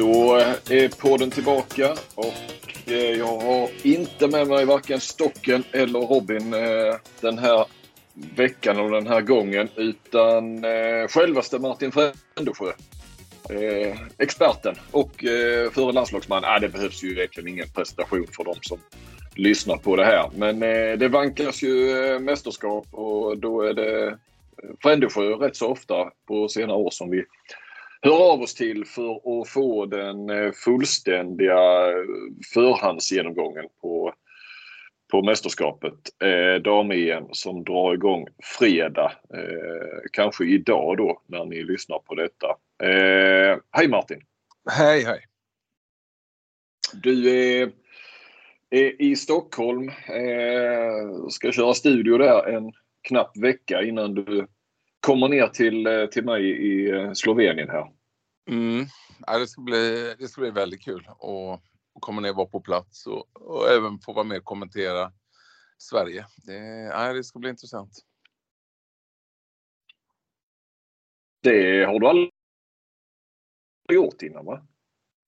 Då är podden tillbaka och eh, jag har inte med mig varken Stocken eller Robin eh, den här veckan och den här gången utan eh, självaste Martin Frändesjö. Experten och före landslagsman. Ah, det behövs ju egentligen ingen presentation för de som lyssnar på det här. Men det vankas ju mästerskap och då är det Frändesjö rätt så ofta på senare år som vi hör av oss till för att få den eh, fullständiga eh, förhandsgenomgången på, på mästerskapet. Eh, dam-EM som drar igång fredag. Eh, kanske idag då när ni lyssnar på detta. Eh, hej Martin! Hej hej! Du är, är i Stockholm. Eh, ska köra studio där en knapp vecka innan du kommer ner till, eh, till mig i eh, Slovenien här. Mm. Ja, det, ska bli, det ska bli väldigt kul att komma ner och vara på plats och, och även få vara med och kommentera Sverige. Det, ja, det ska bli intressant. Det har du aldrig gjort innan va?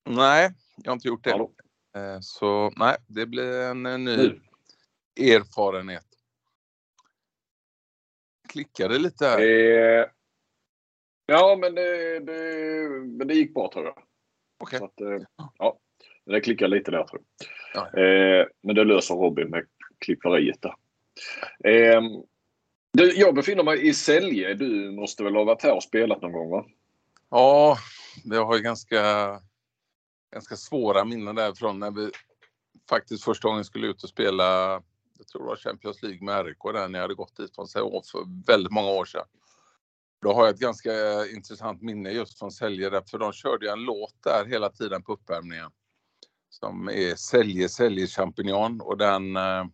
Nej, jag har inte gjort det. Hallå. Eh, så nej, det blir en ny nu. erfarenhet klickade lite här. Eh, ja, men det, det, men det gick bra tror jag. Okej. Okay. Eh, ja, det klickade lite där tror jag. Ja. Eh, men det löser Robin med klipperiet där. Eh, du, jag befinner mig i Sälje. Du måste väl ha varit här och spelat någon gång va? Ja, vi har ju ganska, ganska svåra minnen därifrån när vi faktiskt första gången skulle ut och spela jag tror det var Champions League med RIK där när jag hade gått dit från Sävehof för väldigt många år sedan. Då har jag ett ganska intressant minne just från Sälje för de körde en låt där hela tiden på uppvärmningen. Som är Sälje, Sälje Champignon och den eh,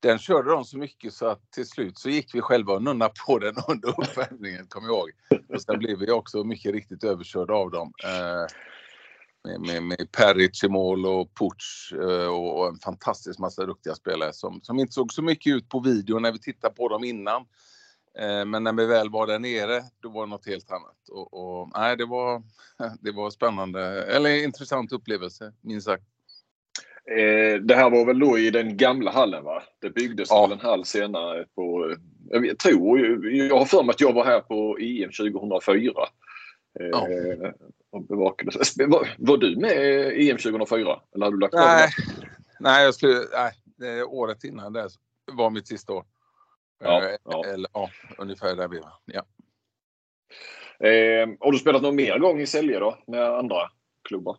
den körde de så mycket så att till slut så gick vi själva och nunnade på den under uppvärmningen, kommer jag ihåg. Och sen blev vi också mycket riktigt överkörda av dem. Eh. Med, med, med Peric i mål och Puch eh, och, och en fantastisk massa duktiga spelare som, som inte såg så mycket ut på video när vi tittade på dem innan. Eh, men när vi väl var där nere, då var det något helt annat. Och, och nej, det var, det var spännande, eller intressant upplevelse, minst sagt. Eh, det här var väl då i den gamla hallen va? Det byggdes ja. väl en hall senare på, jag tror, jag har för mig att jag var här på EM 2004. Ja. Och bevakade. Var, var du med i EM 2004? Eller hade du lagt nej, nej, jag skulle, nej, året innan det var mitt sista år. Ja, eh, ja. Eller, ja ungefär där vi var. Ja. Eh, har du spelat någon mer gång i Sälje då med andra klubbar?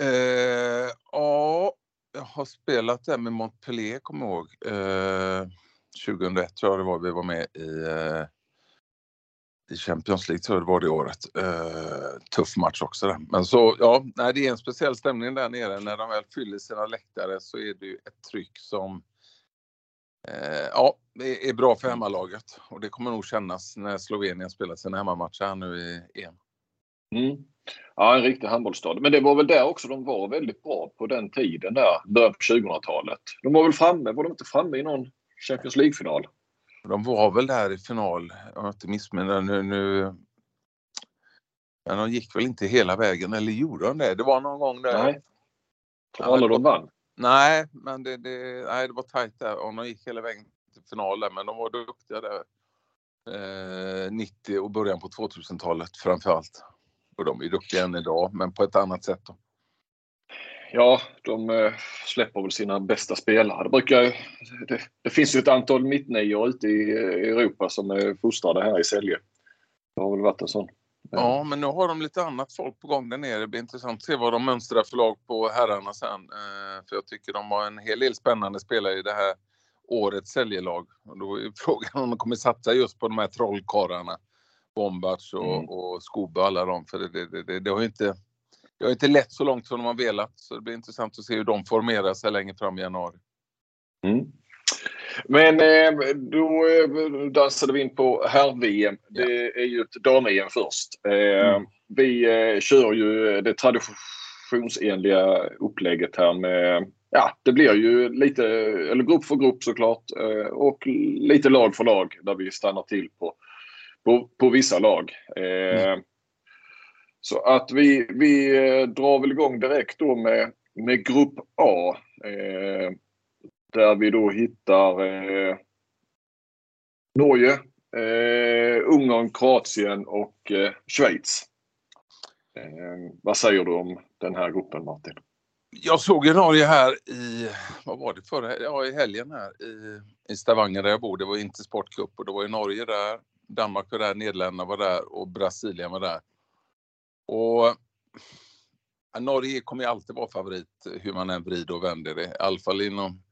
Eh, ja, jag har spelat där med Montpellier kommer jag ihåg. Eh, 2001 tror jag det var vi var med i eh, i Champions League tror jag det var det året. Uh, tuff match också där. Men så ja, nej, det är en speciell stämning där nere. När de väl fyller sina läktare så är det ju ett tryck som uh, ja, det är bra för hemmalaget och det kommer nog kännas när Slovenien spelar sina hemmamatcher här nu i EM. Mm. Ja, en riktig handbollsstad. Men det var väl där också de var väldigt bra på den tiden där, början på 2000-talet. De var väl framme, var de inte framme i någon Champions League-final? De var väl där i final, om jag inte missminner nu, nu. Men de gick väl inte hela vägen, eller gjorde de det? Det var någon gång där. Nej. Alla de vann? Nej, men det, det, nej, det var tajt där. Om de gick hela vägen till finalen, men de var duktiga där. Eh, 90 och början på 2000-talet framför allt. Och de är duktiga än idag, men på ett annat sätt. Då ja, de eh, släpper väl sina bästa spelare. Det, brukar, det, det finns ju ett antal mittnior ute i Europa som är fostrade här i Sälje. Det har väl varit en sån. Ja, men nu har de lite annat folk på gång där nere. Det blir intressant att se vad de mönstrar för lag på herrarna sen. Eh, för jag tycker de har en hel del spännande spelare i det här årets säljelag. Och då är frågan om de kommer satsa just på de här trollkarlarna. Bombards och, mm. och Skobe och alla dem. För det, det, det, det har ju inte det har inte lett så långt som de har velat. Så det blir intressant att se hur de formerar sig längre fram i januari. Mm. Men eh, då eh, dansade vi in på herr-VM. Det är ju ett dam-EM först. Eh, mm. Vi kör ju det traditionsenliga upplägget här med Ja, det blir ju lite, eller grupp för grupp såklart och lite lag för lag där vi stannar till på, på, på vissa lag. Mm. Så att vi, vi eh, drar väl igång direkt då med, med Grupp A. Eh, där vi då hittar eh, Norge, eh, Ungern, Kroatien och eh, Schweiz. Eh, vad säger du om den här gruppen Martin? Jag såg ju Norge här i, vad var det förra, ja i helgen här i, i Stavanger där jag bor. Det var inte Sportcup och det var ju Norge där, Danmark var där, Nederländerna var där och Brasilien var där. Och Norge kommer ju alltid vara favorit hur man än vrider och vänder det, i alla fall inom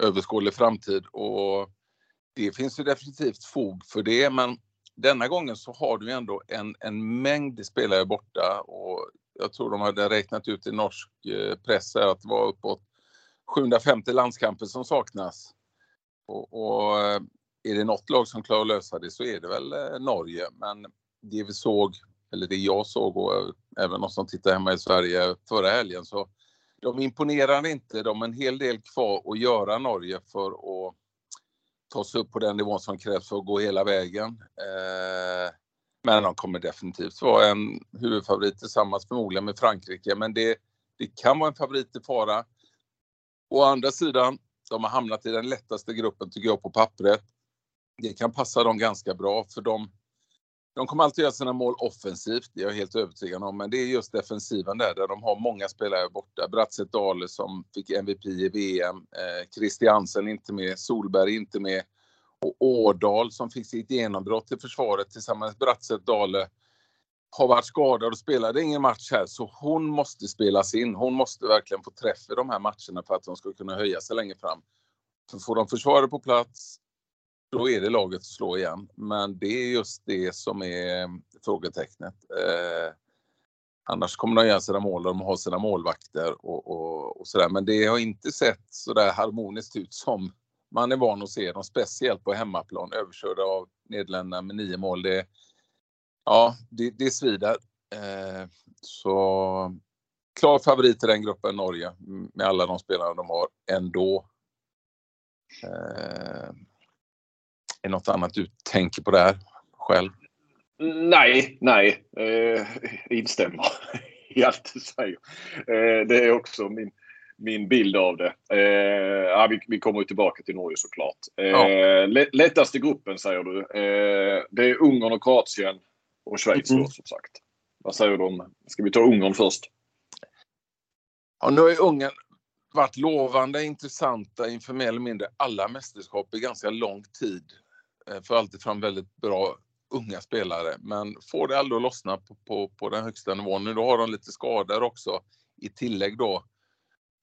överskådlig framtid. Och det finns ju definitivt fog för det, men denna gången så har du ändå en, en mängd spelare borta och jag tror de hade räknat ut i norsk eh, press att det var uppåt 750 landskamper som saknas. Och, och, eh, är det något lag som klarar att lösa det så är det väl eh, Norge. Men det vi såg, eller det jag såg och eh, även de som tittar hemma i Sverige förra helgen så de imponerar inte. De har en hel del kvar att göra Norge för att ta sig upp på den nivån som krävs för att gå hela vägen. Eh, men de kommer definitivt vara en huvudfavorit tillsammans förmodligen med Frankrike. Men det, det kan vara en favorit i fara. Å andra sidan, de har hamnat i den lättaste gruppen tycker jag på pappret. Det kan passa dem ganska bra för de, de kommer alltid göra sina mål offensivt, det är jag helt övertygad om. Men det är just defensiven där, där de har många spelare borta. Brattset Dale som fick MVP i VM, eh, Christiansen inte med, Solberg inte med och Årdal som fick sitt genombrott i försvaret tillsammans med Brattset Dale har varit skadad och spelade ingen match här så hon måste spelas in. Hon måste verkligen få träff i de här matcherna för att de ska kunna höja sig längre fram. Så får de försvaret på plats, då är det laget att slå igen. Men det är just det som är frågetecknet. Eh, annars kommer de göra sina mål och de har sina målvakter och, och, och sådär. Men det har inte sett sådär harmoniskt ut som man är van att se dem, speciellt på hemmaplan, överkörda av Nederländerna med nio mål. Det, ja, det, det svider. Eh, så klar favorit i den gruppen, Norge, med alla de spelare de har ändå. Eh, är något annat du tänker på där själv? Nej, nej. Eh, instämmer i allt du säger. Eh, det är också min, min bild av det. Eh, ja, vi, vi kommer tillbaka till Norge såklart. Eh, ja. Lättaste gruppen säger du. Eh, det är Ungern och Kroatien och Schweiz mm. då som sagt. Vad säger du om... Ska vi ta Ungern först? Ja, nu har ju Ungern varit lovande, intressanta inför mer eller mindre alla mästerskap i ganska lång tid. Eh, får för alltid fram väldigt bra unga spelare. Men får det aldrig att lossna på, på, på den högsta nivån. Nu då har de lite skador också i tillägg då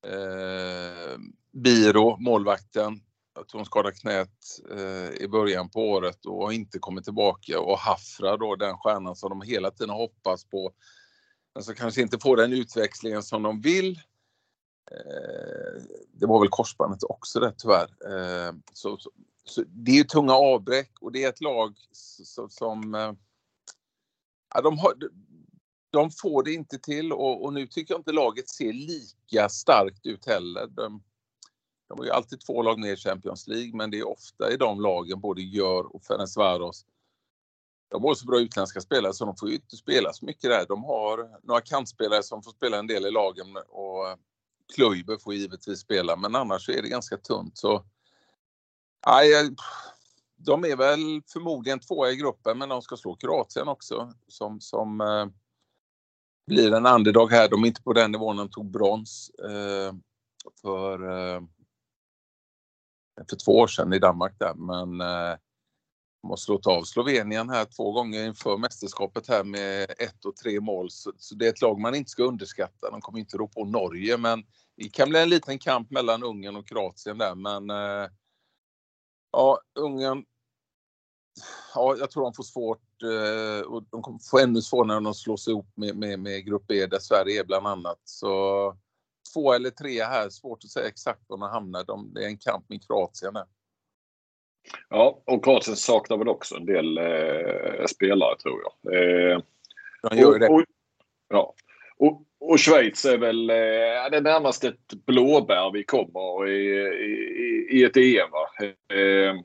Eh, Biro, målvakten, jag tror hon skadade knät eh, i början på året och har inte kommit tillbaka. Och Hafra då, den stjärnan som de hela tiden hoppas på. Men som kanske inte får den utväxlingen som de vill. Eh, det var väl korsbandet också det tyvärr. Eh, så, så, så, det är ju tunga avbräck och det är ett lag som, som eh, ja, de har, de får det inte till och, och, nu tycker jag inte laget ser lika starkt ut heller. De, de har ju alltid två lag med i Champions League, men det är ofta i de lagen, både Gör och Ferencvaros, de har så bra utländska spelare så de får ju inte spela så mycket där. De har några kantspelare som får spela en del i lagen och Kluiber får givetvis spela, men annars är det ganska tunt. Så, nej, de är väl förmodligen tvåa i gruppen, men de ska slå Kroatien också som, som eh, blir en underdog här. De är inte på den nivån de tog brons eh, för, eh, för två år sedan i Danmark där. Men eh, de har slått av Slovenien här två gånger inför mästerskapet här med ett och tre mål. Så, så, det är ett lag man inte ska underskatta. De kommer inte rå på Norge men det kan bli en liten kamp mellan Ungern och Kroatien där men eh, ja, Ungern ja, jag tror de får svårt eh, och de kommer få ännu svårare när de slås ihop med, med, med Grupp B där Sverige är bland annat. Så två eller tre här, svårt att säga exakt var de hamnar. De, det är en kamp med Kroatien där. Ja, och Kroatien saknar väl också en del eh, spelare tror jag. Eh, de gör och, det. Och, ja. Och, och Schweiz är väl eh, det närmaste ett blåbär vi kommer i, i, i ett EM. Va? Eh,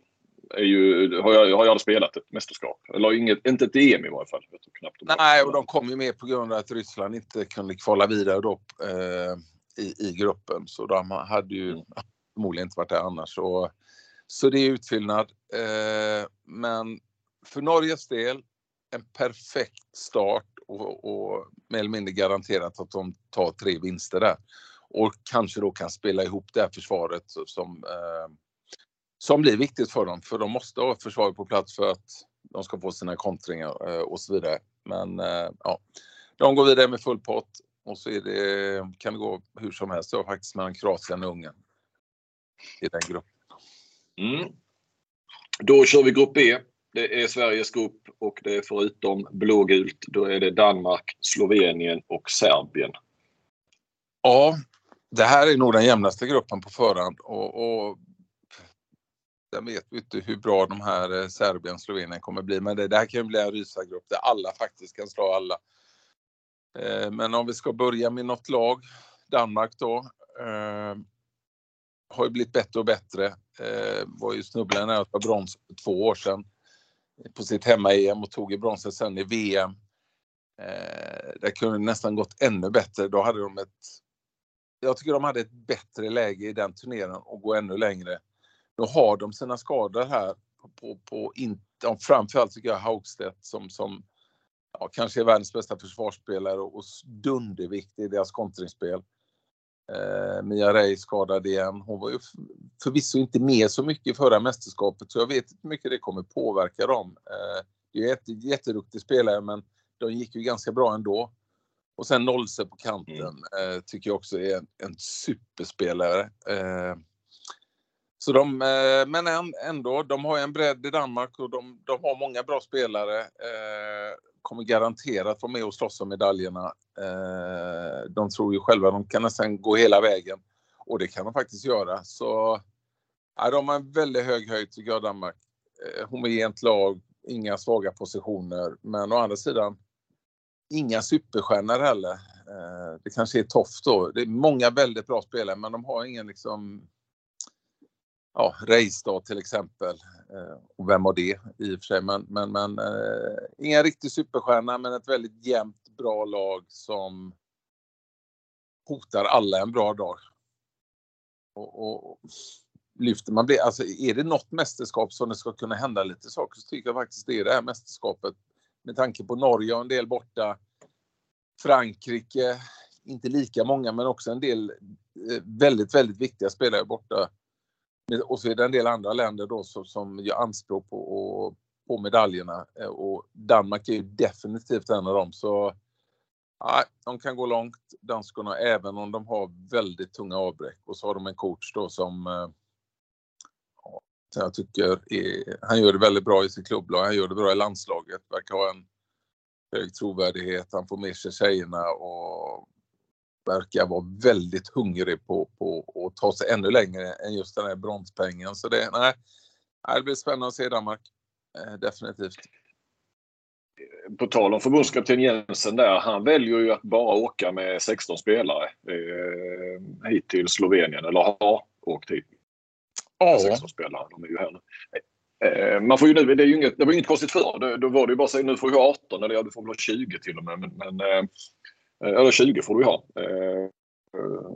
är ju, har jag, har jag spelat ett mästerskap. Eller inget, inte ett EM i varje fall. Jag knappt Nej, och de kom ju med på grund av att Ryssland inte kunde kvala vidare då eh, i, i gruppen. Så de hade ju mm. förmodligen inte varit där annars. Så, så det är utfyllnad. Eh, men för Norges del en perfekt start och, och mer eller mindre garanterat att de tar tre vinster där. Och kanske då kan spela ihop det här försvaret som, eh, som blir viktigt för dem. För de måste ha försvaret på plats för att de ska få sina kontringar eh, och så vidare. Men eh, ja, de går vidare med full pott och så är det, kan det gå hur som helst då, faktiskt mellan Kroatien och Ungern i den gruppen. Mm. Då kör vi grupp B. Det är Sveriges grupp och det är förutom blågult, då är det Danmark, Slovenien och Serbien. Ja, det här är nog den jämnaste gruppen på förhand och, och jag vet inte hur bra de här eh, Serbien, Slovenien kommer bli, men det, det här kan ju bli en rysargrupp där alla faktiskt kan slå alla. Eh, men om vi ska börja med något lag, Danmark då, eh, har ju blivit bättre och bättre. Eh, var ju snubblande när jag tog brons för två år sedan på sitt hemma-EM och tog i bronset sen i VM. Eh, det kunde nästan gått ännu bättre. Då hade de ett... Jag tycker de hade ett bättre läge i den turneringen och gå ännu längre. Nu har de sina skador här på, på, på in, framförallt tycker jag Haugstedt som, som ja, kanske är världens bästa försvarsspelare och dunderviktig i deras kontringsspel. Eh, Mia Rey skadad igen. Hon var ju förvisso inte med så mycket i förra mästerskapet så jag vet inte hur mycket det kommer påverka dem. Eh, det är en jätteduktig spelare men de gick ju ganska bra ändå. Och sen Nolse på kanten mm. eh, tycker jag också är en, en superspelare. Eh, så de, eh, men ändå, de har en bredd i Danmark och de, de har många bra spelare. Kommer garanterat vara med och slåss om medaljerna. Eh, de tror ju själva de kan nästan gå hela vägen och det kan de faktiskt göra. Så ja, de har en väldigt hög höjd tycker jag, Danmark. Eh, homogent lag, inga svaga positioner, men å andra sidan inga superstjärnor heller. Eh, det kanske är Toft då. Det är många väldigt bra spelare, men de har ingen liksom ja, Reistad till exempel. Eh, och vem var det i och för sig, men, men, men eh, ingen riktig superstjärna men ett väldigt jämnt bra lag som hotar alla en bra dag. Och, och lyfter man blir, alltså är det något mästerskap som det ska kunna hända lite saker så tycker jag faktiskt det är det här mästerskapet. Med tanke på Norge och en del borta. Frankrike, inte lika många men också en del eh, väldigt, väldigt viktiga spelare borta. Och så är det en del andra länder då som, som gör anspråk på, på medaljerna eh, och Danmark är ju definitivt en av dem. Så nej, de kan gå långt, danskarna, även om de har väldigt tunga avbräck. Och så har de en coach då som eh, ja, jag tycker är, han gör det väldigt bra i sitt klubblag, han gör det bra i landslaget, verkar ha en hög trovärdighet, han får med sig tjejerna och verkar vara väldigt hungrig på, på att ta sig ännu längre än just den här bronspengen. Så det, nej, det blir spännande att se Danmark. Eh, definitivt. På tal om förbundskapten Jensen där, han väljer ju att bara åka med 16 spelare eh, hit till Slovenien, eller har åkt hit. Ja. 16 spelare, de är ju här nu. Eh, man får ju nu, det, är ju inget, det var inget konstigt förr. Då, då var det ju bara att säga nu får ha 18 eller ja, du får väl ha 20 till och med. Men, men Eh, eller 20 får du ha. Eh, eh,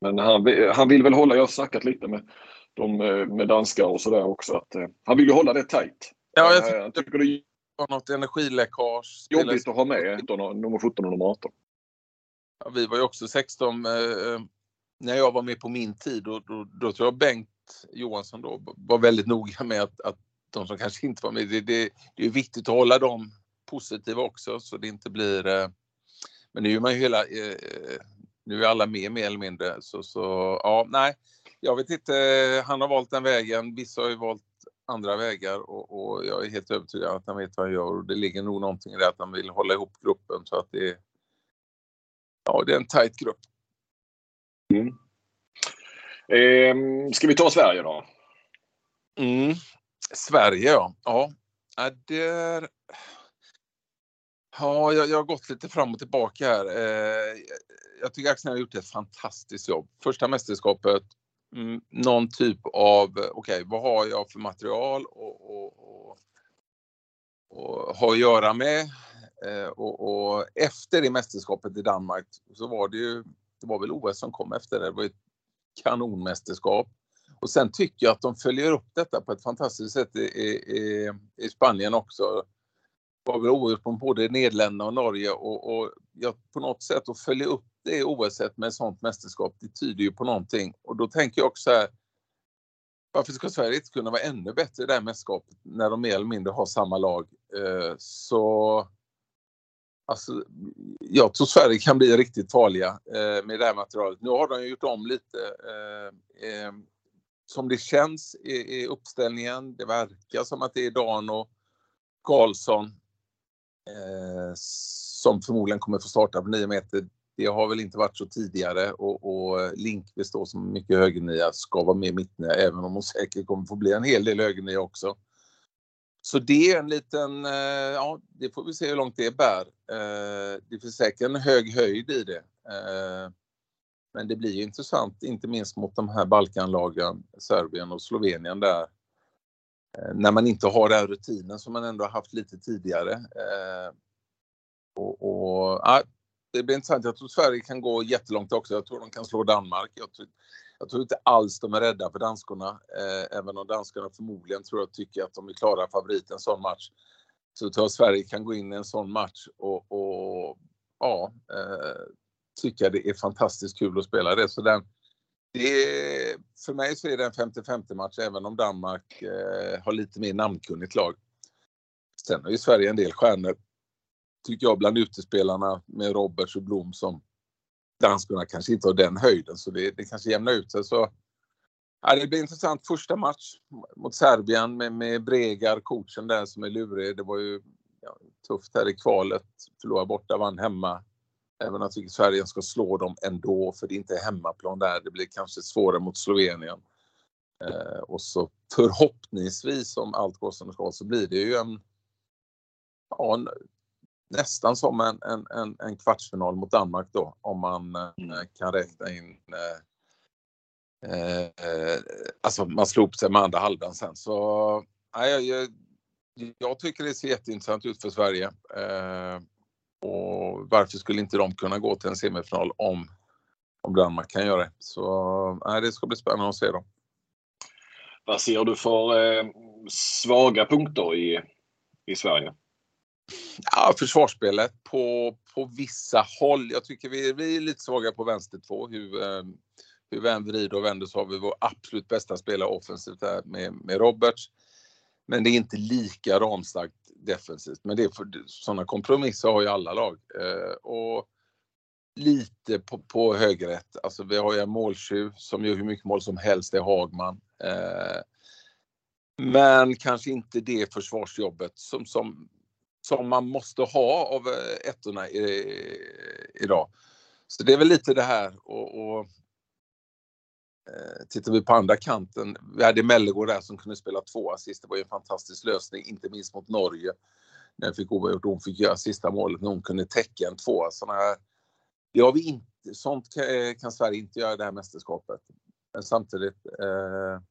men han, han vill väl hålla, jag har snackat lite med, de, med danskar och sådär också, att han vill ju hålla det tajt. Ja, jag tycker, jag tycker det var något energiläckage. Jobbigt att ha med nummer 17 och nummer 18. Ja, vi var ju också 16 eh, när jag var med på min tid och då, då tror jag Bengt Johansson då var väldigt noga med att, att de som kanske inte var med, det, det, det är viktigt att hålla dem positiva också så det inte blir eh, men nu är man ju hela, eh, nu är alla med mer eller mindre. Så, så ja, nej, jag vet inte. Han har valt den vägen. Vissa har ju valt andra vägar och, och jag är helt övertygad att han vet vad han gör och det ligger nog någonting i det att han vill hålla ihop gruppen så att det Ja, det är en tight grupp. Mm. Eh, ska vi ta Sverige då? Mm. Sverige ja. Ja, där Ja, jag, jag, har gått lite fram och tillbaka här. Eh, jag tycker Axel har gjort ett fantastiskt jobb. Första mästerskapet, mm, någon typ av, okej, okay, vad har jag för material och, och, och, och ha att göra med? Eh, och, och, efter det mästerskapet i Danmark så var det ju, det var väl OS som kom efter det. Det var ett kanonmästerskap. Och sen tycker jag att de följer upp detta på ett fantastiskt sätt i, i, i Spanien också. Var väl OS på både Nederländerna och Norge och, och jag, på något sätt att följa upp det OS med ett sånt mästerskap, det tyder ju på någonting. Och då tänker jag också här, varför ska Sverige inte kunna vara ännu bättre i det här mästerskapet när de mer eller mindre har samma lag? Eh, så Alltså, jag tror Sverige kan bli riktigt farliga eh, med det här materialet. Nu har de gjort om lite eh, eh, som det känns i, i, uppställningen. Det verkar som att det är Dan och Karlsson eh, som förmodligen kommer få starta på 9 meter. Det har väl inte varit så tidigare och, och Linkvist då som mycket högernia ska vara med mittnia även om hon säkert kommer få bli en hel del högernia också. Så det är en liten, eh, ja det får vi se hur långt det bär. Eh, det finns säkert en hög höjd i det. Eh, men det blir intressant, inte minst mot de här Balkanlagen, Serbien och Slovenien där. Eh, när man inte har den rutinen som man ändå haft lite tidigare. Eh, och, och ja, det blir intressant. Jag tror Sverige kan gå jättelångt också. Jag tror de kan slå Danmark. Jag tror, jag tror inte alls de är rädda för danskarna, eh, även om danskarna förmodligen tror jag tycker att de är klara favoriter en sån match. Så tror jag Sverige kan gå in i en sån match och, och ja, eh, tycka det är fantastiskt kul att spela det. Så den, det är, för mig så är det en 50-50 match även om Danmark eh, har lite mer namnkunnigt lag. Sen har ju Sverige en del stjärnor, tycker jag, bland utespelarna med Roberts och Blom som danskarna kanske inte har den höjden så det, det kanske jämnar ut sig. Så, ja, det blir intressant första match mot Serbien med, med Bregar, coachen där som är lurig. Det var ju ja, tufft här i kvalet. Förlora borta, vann hemma. Även jag tycker Sverige ska slå dem ändå för det är inte hemmaplan där. Det blir kanske svårare mot Slovenien. Eh, och så förhoppningsvis om allt går som det ska så blir det ju en, ja, en nästan som en, en, en, en, kvartsfinal mot Danmark då om man eh, mm. kan räkna in eh, eh, alltså man slår upp sig med andra halvan sen så nej, jag, jag tycker det ser jätteintressant ut för Sverige. Eh, och varför skulle inte de kunna gå till en semifinal om, om Danmark kan göra det? Så nej, det ska bli spännande att se då. Vad ser du för eh, svaga punkter i, i Sverige? Ja, försvarsspelet på, på vissa håll. Jag tycker vi, vi är lite svaga på vänster två. Hur, eh, hur vi än vrider och vänder så har vi vår absolut bästa spelare offensivt här med, med Roberts. Men det är inte lika ramstarkt defensivt. Men det är för, sådana kompromisser har ju alla lag. Eh, och lite på, på högerrätt. Alltså vi har ju en måltjuv som gör hur mycket mål som helst, det är Hagman. Eh, men kanske inte det försvarsjobbet som, som som man måste ha av eh, ettorna idag. Så det är väl lite det här och, och eh, Tittar vi på andra kanten, vi hade Mellegård där som kunde spela två assist. Det var ju en fantastisk lösning, inte minst mot Norge. När jag fick oavgjort hon fick göra sista målet när hon kunde täcka en tvåa. Såna här, det har vi inte, sånt kan, eh, kan Sverige inte göra i det här mästerskapet. Men samtidigt eh,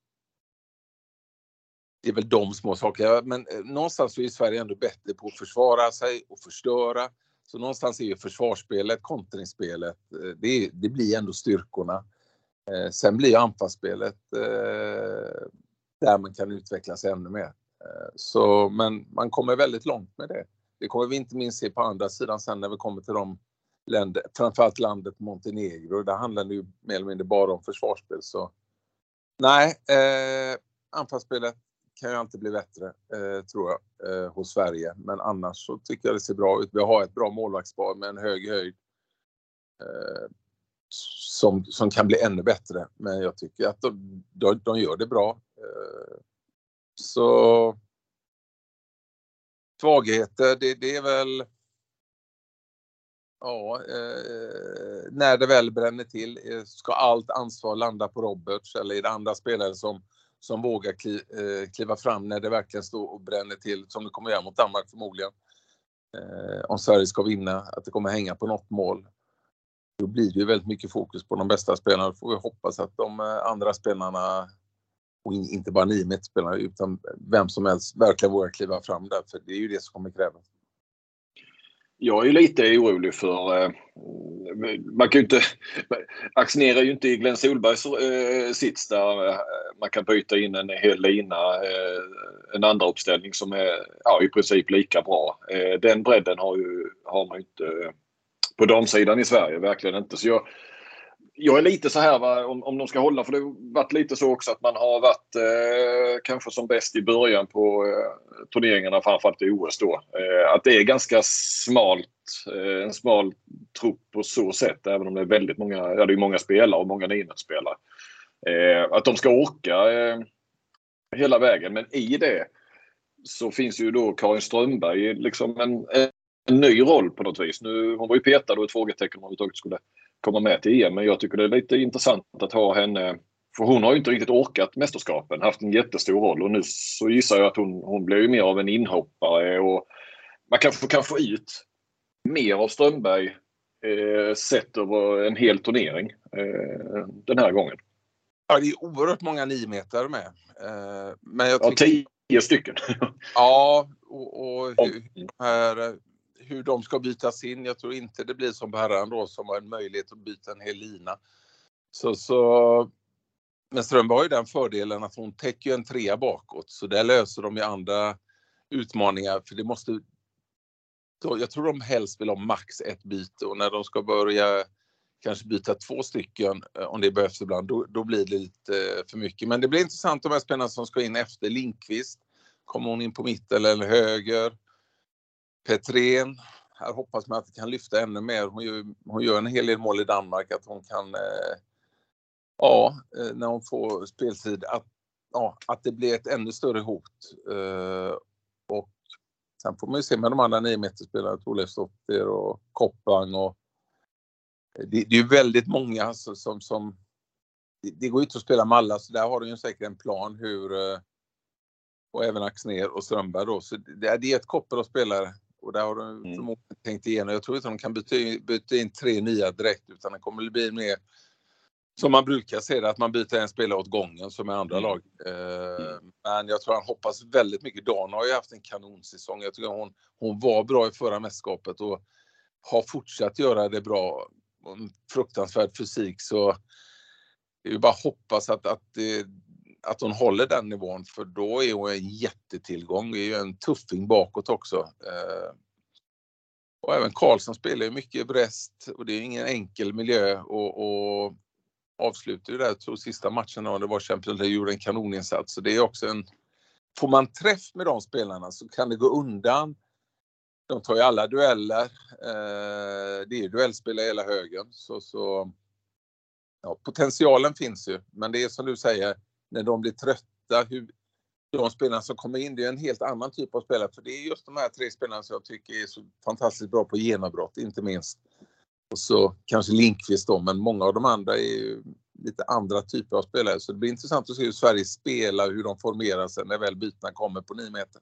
det är väl de små sakerna. Men eh, någonstans så är Sverige ändå bättre på att försvara sig och förstöra. Så någonstans är ju försvarsspelet, kontringsspelet, eh, det, det blir ändå styrkorna. Eh, sen blir anfallsspelet eh, där man kan utvecklas ännu mer. Eh, så, men man kommer väldigt långt med det. Det kommer vi inte minst se på andra sidan sen när vi kommer till de länder, framförallt landet Montenegro. Där handlar det ju mer eller mindre bara om försvarsspel. Så nej, eh, anfallsspelet kan ju alltid bli bättre, eh, tror jag, eh, hos Sverige. Men annars så tycker jag det ser bra ut. Vi har ett bra målvaktspar med en hög höjd. Eh, som, som kan bli ännu bättre. Men jag tycker att de, de, de gör det bra. Eh, så svagheter, det, det är väl Ja, eh, när det väl bränner till, eh, ska allt ansvar landa på Roberts eller är det andra spelare som som vågar kli, eh, kliva fram när det verkligen står och bränner till, som det kommer göra mot Danmark förmodligen. Eh, om Sverige ska vinna, att det kommer hänga på något mål. Då blir det ju väldigt mycket fokus på de bästa spelarna. Då får vi hoppas att de eh, andra spelarna, och inte bara nio spelarna utan vem som helst verkligen vågar kliva fram där, för det är ju det som kommer krävas. jag är lite orolig för... Eh, man kan ju inte... Axnér är ju inte i Glenn Solbergs eh, sits där eh, man kan byta in en hel lina, en andra uppställning som är ja, i princip lika bra. Den bredden har, ju, har man ju inte på damsidan i Sverige, verkligen inte. Så jag, jag är lite så här va, om, om de ska hålla, för det har varit lite så också att man har varit eh, kanske som bäst i början på eh, turneringarna, framförallt i OS då. Eh, att det är ganska smalt, eh, en smal trupp på så sätt, även om det är väldigt många, ja det är många spelare och många niondelsspelare. Eh, att de ska orka eh, hela vägen, men i det så finns ju då Karin Strömberg liksom en, en ny roll på något vis. Nu, hon var ju petad och ett frågetecken om hon överhuvudtaget skulle komma med till EM. Men jag tycker det är lite intressant att ha henne. För hon har ju inte riktigt orkat mästerskapen, haft en jättestor roll och nu så gissar jag att hon, hon blir ju mer av en inhoppare och man kanske kan få ut mer av Strömberg eh, sett över en hel turnering eh, den här gången. Ja, det är oerhört många niometer med. Eh, men jag tycker... Ja, tio stycken. ja, och, och hur, här, hur de ska bytas in. Jag tror inte det blir som på herran då som har en möjlighet att byta en hel lina. Så, så, men Strömberg har ju den fördelen att hon täcker en trea bakåt så där löser de ju andra utmaningar för det måste jag tror de helst vill ha max ett byte och när de ska börja kanske byta två stycken eh, om det behövs ibland, då, då blir det lite eh, för mycket. Men det blir intressant de här spelarna som ska in efter Linkvist. Kommer hon in på mitten eller höger? Petrén, här hoppas man att det kan lyfta ännu mer. Hon gör, hon gör en hel del mål i Danmark, att hon kan, eh, ja, eh, när hon får speltid, att, ja, att det blir ett ännu större hot. Eh, och sen får man ju se med de andra 9 meterspelarna, Thorleifsdotter och Koppang och eh, det, det är ju väldigt många som, som, som det, det går inte att spela med alla, så där har du ju säkert en plan hur eh, och även Axner och Strömberg då. Så det, det är ett koppel av spelare och där har de mm. förmodligen tänkt igenom. Jag tror inte de kan byta in, byta in tre nya direkt utan det kommer bli mer som man brukar se det, att man byter en spelare åt gången som i andra mm. lag. Eh, mm. Men jag tror han hoppas väldigt mycket. Dan har ju haft en kanonsäsong. Jag tycker hon, hon var bra i förra mästerskapet och har fortsatt göra det bra. En fruktansvärd fysik så det är ju bara hoppas att, att, det, att hon håller den nivån för då är hon en jättetillgång. Det är ju en tuffing bakåt också. Eh, och även Karlsson spelar ju mycket i Brest och det är ingen enkel miljö och, och avslutade ju där, tror sista matchen när det var Champions League, gjorde en kanoninsats. Så det är också en... Får man träff med de spelarna så kan det gå undan. De tar ju alla dueller. Eh, det är duellspelare hela högen. Så, så, ja, potentialen finns ju, men det är som du säger, när de blir trötta, hur, de spelarna som kommer in, det är en helt annan typ av spelare. För det är just de här tre spelarna som jag tycker är så fantastiskt bra på genombrott, inte minst. Och så kanske Linkvist då, men många av de andra är ju lite andra typer av spelare. Så det blir intressant att se hur Sverige spelar, hur de formerar sig när väl bytena kommer på 9 meter.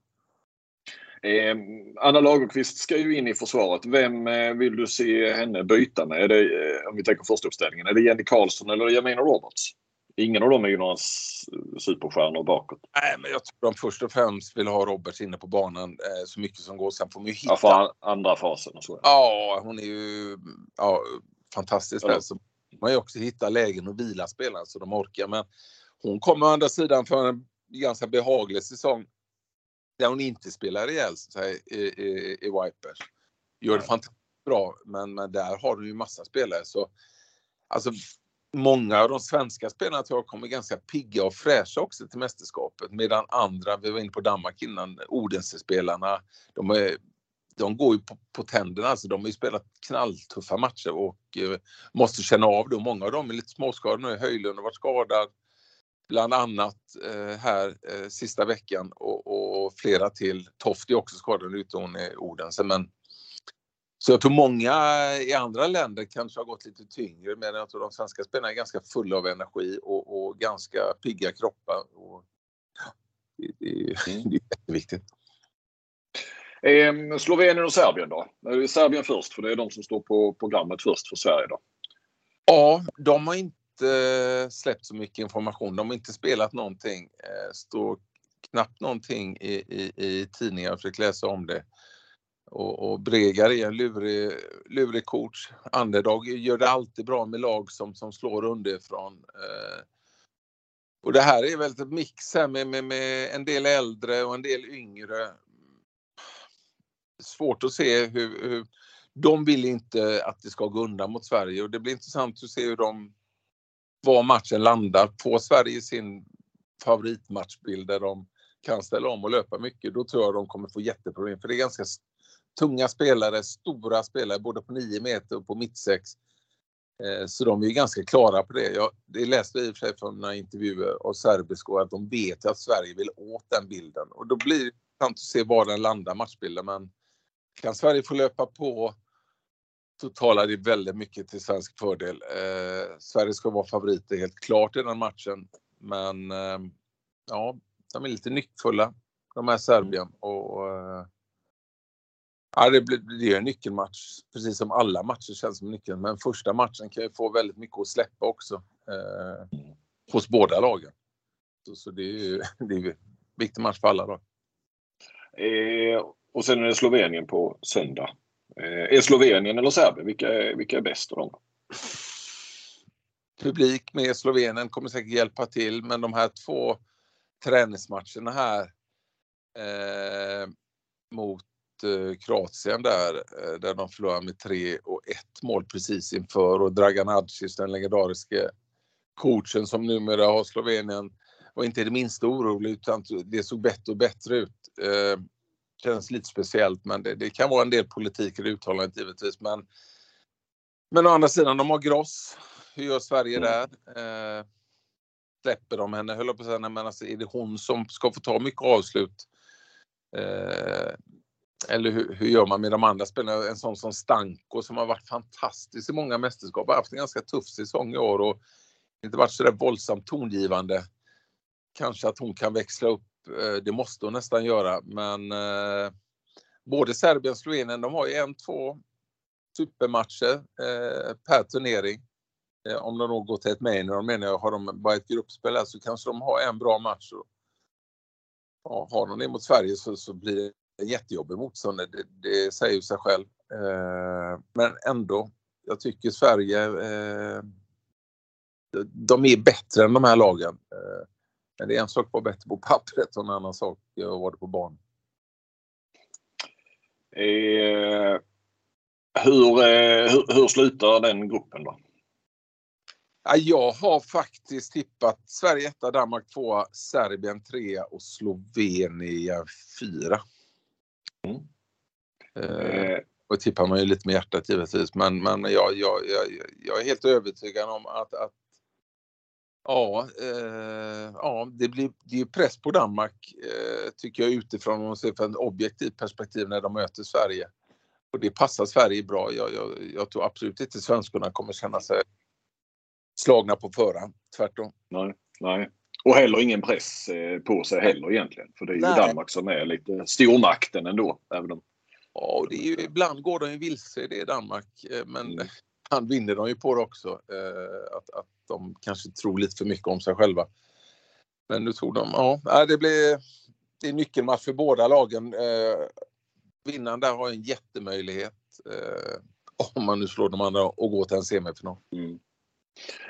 Eh, Anna Lagerqvist ska ju in i försvaret. Vem eh, vill du se henne byta med? Är det, eh, om vi tänker första uppställningen, är det Jenny Karlsson eller Jamina Roberts? Ingen av dem är ju några superstjärnor bakåt. Nej, men jag tror de först och främst vill ha Roberts inne på banan eh, så mycket som går. Sen får man ju hitta... Ja, för andra fasen och så. Ja, hon är ju ja, fantastisk ja. Så man ju också hitta lägen och vila spelarna så de orkar. Men hon kommer å andra sidan för en ganska behaglig säsong där hon inte spelar ihjäl sig i, i, i Vipers. Gör det fantastiskt bra, men, men där har du ju massa spelare. Så, alltså, många av de svenska spelarna tror jag kommer ganska pigga och fräscha också till mästerskapet medan andra, vi var inne på Danmark innan, Odense-spelarna, de, är, de går ju på, på tänderna, alltså de har ju spelat knalltuffa matcher och eh, måste känna av det. Många av dem är lite småskadade nu, Höjlund har varit skadad bland annat eh, här eh, sista veckan och, och, flera till. Toft är också skadad utom i Odense men så jag tror många i andra länder kanske har gått lite tyngre men jag tror de svenska spelarna är ganska fulla av energi och, och ganska pigga kroppar. Och, det, det, mm. det är jätteviktigt. Eh, Slovenien och Serbien då? Serbien först för det är de som står på programmet först för Sverige då. Ja, de har inte släppt så mycket information. De har inte spelat någonting. Eh, står knappt någonting i, i, i tidningar. Jag försöker läsa om det. Och, och Bregar är en lurig, lurig coach. Underdog gör det alltid bra med lag som, som slår underifrån. Eh, och det här är väl ett mix här med, med, med, en del äldre och en del yngre. Svårt att se hur, hur, De vill inte att det ska gå undan mot Sverige och det blir intressant att se hur de var matchen landar. Får Sverige sin favoritmatchbild där de kan ställa om och löpa mycket, då tror jag de kommer få jätteproblem. För det är ganska tunga spelare, stora spelare både på 9 meter och på mittsex. Eh, så de är ganska klara på det. Jag det läste i och för sig från några intervjuer av serbiska att de vet att Sverige vill åt den bilden och då blir det intressant att se var den landar matchbilden. Men kan Sverige få löpa på så talar det väldigt mycket till svensk fördel. Eh, Sverige ska vara favoriter helt klart i den matchen. Men eh, ja, de är lite nyckfulla de här Serbien och eh, Ja, det blir, det är en nyckelmatch, precis som alla matcher känns som nyckeln. Men första matchen kan ju få väldigt mycket att släppa också. Eh, hos båda lagen. Så, så det är ju det är en viktig match för alla lag. Eh, och sen är det Slovenien på söndag. Eh, är Slovenien eller Serbien, vilka är, vilka är bäst av dem? Publik med Slovenien kommer säkert hjälpa till, men de här två träningsmatcherna här eh, mot Kroatien där, eh, där de förlorade med 3 och 1 mål precis inför och Dragan Hadžić, den legendariske coachen som numera har Slovenien, var inte det minsta orolig utan det såg bättre och bättre ut. Eh, känns lite speciellt men det, det, kan vara en del politik i det uttalandet givetvis. Men, men å andra sidan, de har Gross. Hur gör Sverige mm. där? Eh, släpper de henne, höll jag på att säga, men alltså, är det hon som ska få ta mycket avslut? Eh, eller hur, hur, gör man med de andra spelarna? En sån som Stanko som har varit fantastisk i många mästerskap, har haft en ganska tuff säsong i år och inte varit så där våldsamt tongivande. Kanske att hon kan växla upp, eh, det måste hon nästan göra, men eh, både Serbien och Slovenien, de har ju en, två supermatcher eh, per turnering. Eh, om de då går till ett minor, menar jag, har de bara ett gruppspel så kanske de har en bra match. Och, ja, har de det mot Sverige så, så blir det jättejobbig motståndare, det, det säger ju sig själv. Eh, men ändå, jag tycker Sverige, eh, de är bättre än de här lagen. Eh, men det är en sak att vara bättre på pappret och en annan sak att vara det på banan. Eh, hur, eh, hur, hur slutar den gruppen då? Jag har faktiskt tippat Sverige 1, Danmark 2, Serbien 3 och Slovenien 4. Mm. Eh, och tippar man ju lite med hjärtat givetvis men, men jag, jag, jag, jag är helt övertygad om att, att Ja, eh, ja det blir det är press på Danmark eh, tycker jag utifrån om man ser från ett objektivt perspektiv när de möter Sverige. Och det passar Sverige bra. Jag, jag, jag tror absolut inte svenskarna kommer känna sig slagna på förhand. Tvärtom. Nej, nej. Och heller ingen press eh, på sig heller egentligen. För det är ju Nej. Danmark som är lite stormakten ändå. Även om... Ja, det är ju, ibland går de ju vilse det är Danmark. Eh, men mm. han vinner de ju på det också. Eh, att, att de kanske tror lite för mycket om sig själva. Men nu tror de, ja, det blir det är nyckelmatch för båda lagen. Vinnaren där har en jättemöjlighet om man nu slår de andra och går till en semifinal. Mm.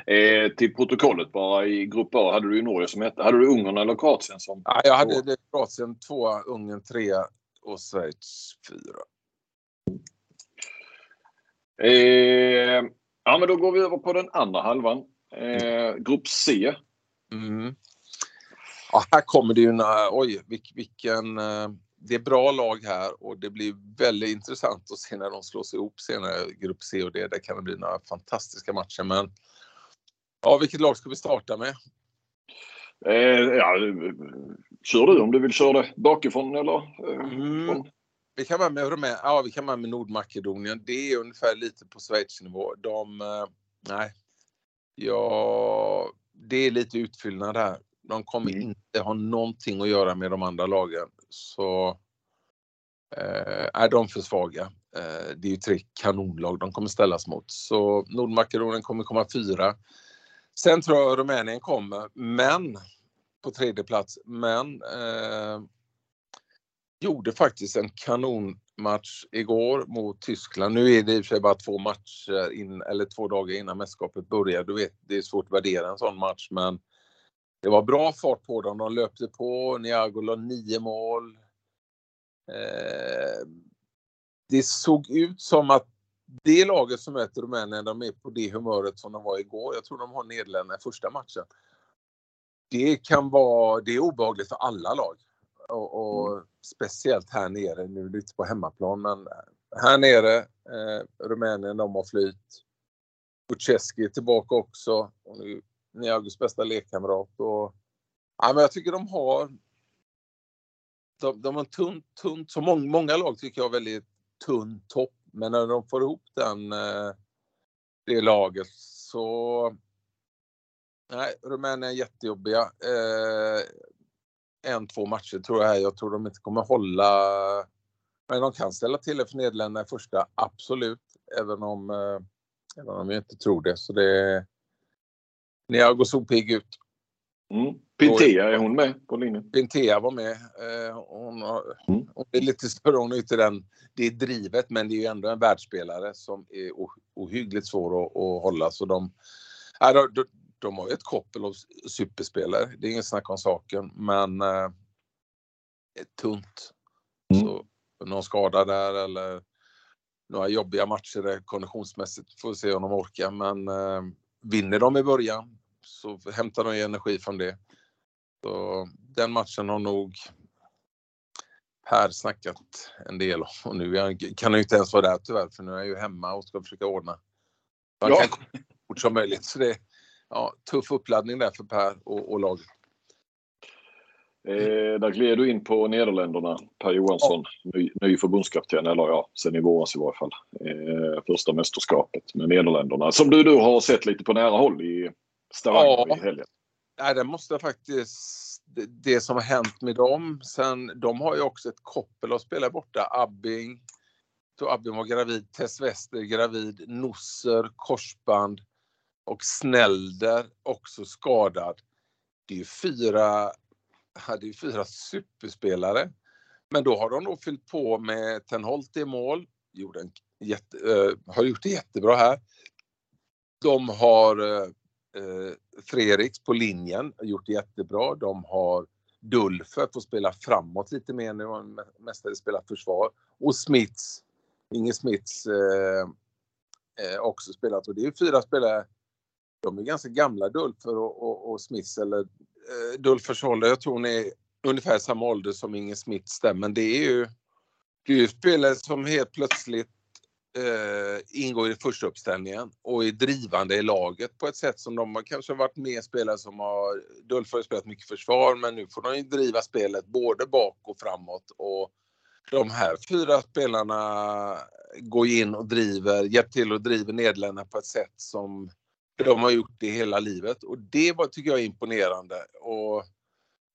Eh, till protokollet bara i grupp A hade du ju Norge som hette. Hade du Ungern eller Kroatien som Ja, jag hade det, Kroatien tvåa, Ungern trea och Schweiz fyra. Eh, ja, men då går vi över på den andra halvan. Eh, grupp C. Mm. Ja, här kommer det ju en, oj vilken, eh, det är bra lag här och det blir väldigt intressant att se när de slås ihop senare, grupp C och D. Det kan det bli några fantastiska matcher men Ja, vilket lag ska vi starta med? Eh, ja, kör du om du vill köra det bakifrån eller? Eh, mm. Vi kan vara med, med, ja, vi kan vara med Nordmakedonien. Det är ungefär lite på Schweiz nivå. De, eh, nej, ja, det är lite utfyllnad här. De kommer mm. inte ha någonting att göra med de andra lagen. Så eh, är de för svaga. Eh, det är ju tre kanonlag de kommer ställas mot. Så Nordmakedonien kommer komma fyra. Sen tror jag Rumänien kommer, men på tredje plats. Men eh, gjorde faktiskt en kanonmatch igår mot Tyskland. Nu är det i och för sig bara två matcher in, eller två dagar innan mästerskapet börjar. Du vet, det är svårt att värdera en sån match, men det var bra fart på dem. De löpte på. Niago la nio mål. Eh, det såg ut som att det laget som möter Rumänien, de är på det humöret som de var igår. Jag tror de har Nederländerna i första matchen. Det kan vara, det är obehagligt för alla lag. Och, och mm. speciellt här nere, nu lite på hemmaplan, men här nere, eh, Rumänien, de har flyt. Kuczeski är tillbaka också. Och nu, Niagos bästa lekkamrat. Och, ja, men jag tycker de har de, de har tunt, tunt, så många, många lag tycker jag väldigt tunn topp. Men när de får ihop den, eh, det laget så... Nej, Rumänien är jättejobbiga. Eh, en, två matcher tror jag. Jag tror de inte kommer hålla... Men de kan ställa till det för Nederländerna i första, absolut. Även om, eh, även om jag inte tror det. Så det... Niago såg pigg ut. Mm. Pintea, är hon med på linjen? Pintea var med. Eh, hon, har, mm. hon är lite större, hon är inte den, det är drivet men det är ju ändå en världsspelare som är ohyggligt svår att, att hålla. Så de, äh, de, de har ju ett koppel av superspelare, det är inget snack om saken, men eh, tunt. Mm. Så någon skada där eller några jobbiga matcher konditionsmässigt får vi se om de orkar, men eh, vinner de i början så hämtar de ju energi från det. Så den matchen har nog Per snackat en del om och nu kan han ju inte ens vara där tyvärr för nu är jag ju hemma och ska försöka ordna. Han ja. kan så fort som möjligt. Så det är ja, tuff uppladdning där för Per och, och laget. Eh, där gled du in på Nederländerna, Per Johansson, ja. ny, ny förbundskapten, eller ja, sen i våras i varje fall. Eh, första mästerskapet med Nederländerna, som du, du har sett lite på nära håll i Stavanger ja. i helgen. Nej, det måste faktiskt, det som har hänt med dem sen, de har ju också ett koppel av spelare borta. Abbing, då Abbing var gravid, Tess Wester gravid, Nosser korsband och Snelder också skadad. Det är ju fyra, det är fyra superspelare. Men då har de nog fyllt på med Tenholt i mål, gjorde en jätte, äh, har gjort det jättebra här. De har äh, eh, Fredriks på linjen, har gjort det jättebra. De har Dulfer får spela framåt lite mer nu, han mestadels spelat försvar. Och Smits, Inge Smits eh, eh, också spelat. Och det är fyra spelare, de är ganska gamla Dulfer och, och, och Smits, eller eh, Dulfers ålder, jag tror hon är ungefär samma ålder som Inge Smits där, men det är ju det är ju spelare som helt plötsligt eh, ingår i första uppställningen och är drivande i laget på ett sätt som de har kanske varit med spelare som har, Dulf har spelat mycket försvar men nu får de ju driva spelet både bak och framåt och de här fyra spelarna går in och driver, hjälper till och driver Nederländerna på ett sätt som de har gjort det hela livet och det var, tycker jag är imponerande. Och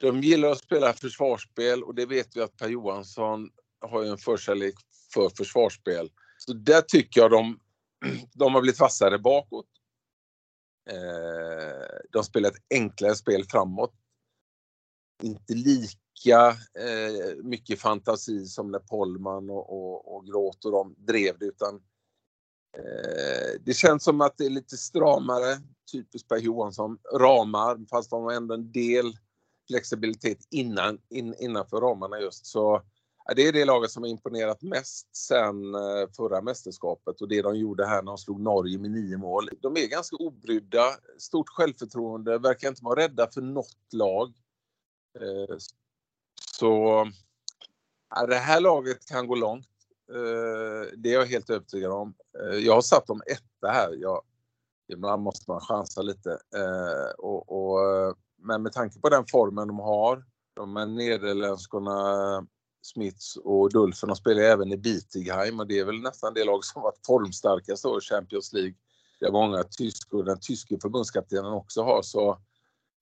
de gillar att spela försvarsspel och det vet vi att Per Johansson har ju en förkärlek för försvarsspel. Så där tycker jag de, de har blivit vassare bakåt. Eh, de spelar ett enklare spel framåt. Inte lika eh, mycket fantasi som när Pollman och, och, och Gråt och de drev det utan eh, det känns som att det är lite stramare, typiskt Per Johansson, ramar fast de har ändå en del flexibilitet innan, in, innanför ramarna just. Så det är det laget som har imponerat mest sen eh, förra mästerskapet och det de gjorde här när de slog Norge med nio mål. De är ganska obrydda, stort självförtroende, verkar inte vara rädda för något lag. Eh, så det här laget kan gå långt. Eh, det är jag helt övertygad om. Jag har satt dem etta här. Jag, ibland måste man chansa lite. Och, och, men med tanke på den formen de har, de här nederländskorna Smiths och Dulfen de spelar även i Bietigheim och det är väl nästan det lag som varit formstarkast i Champions League. Det är många tyskor, den tyske förbundskaptenen också har så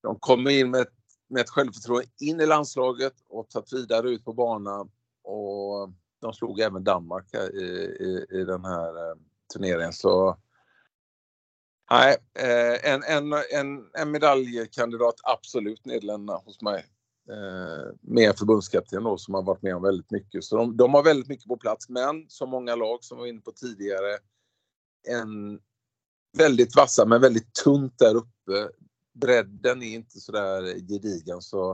de kommer in med ett, med ett självförtroende in i landslaget och tagit vidare ut på banan och de slog även Danmark i, i, i den här eh, turneringen så Nej, eh, en, en, en, en medaljkandidat absolut Nederländerna hos mig. Eh, med en förbundskapten då som har varit med om väldigt mycket. Så de, de har väldigt mycket på plats, men som många lag som var inne på tidigare, en väldigt vassa men väldigt tunt där uppe. Bredden är inte sådär gedigen så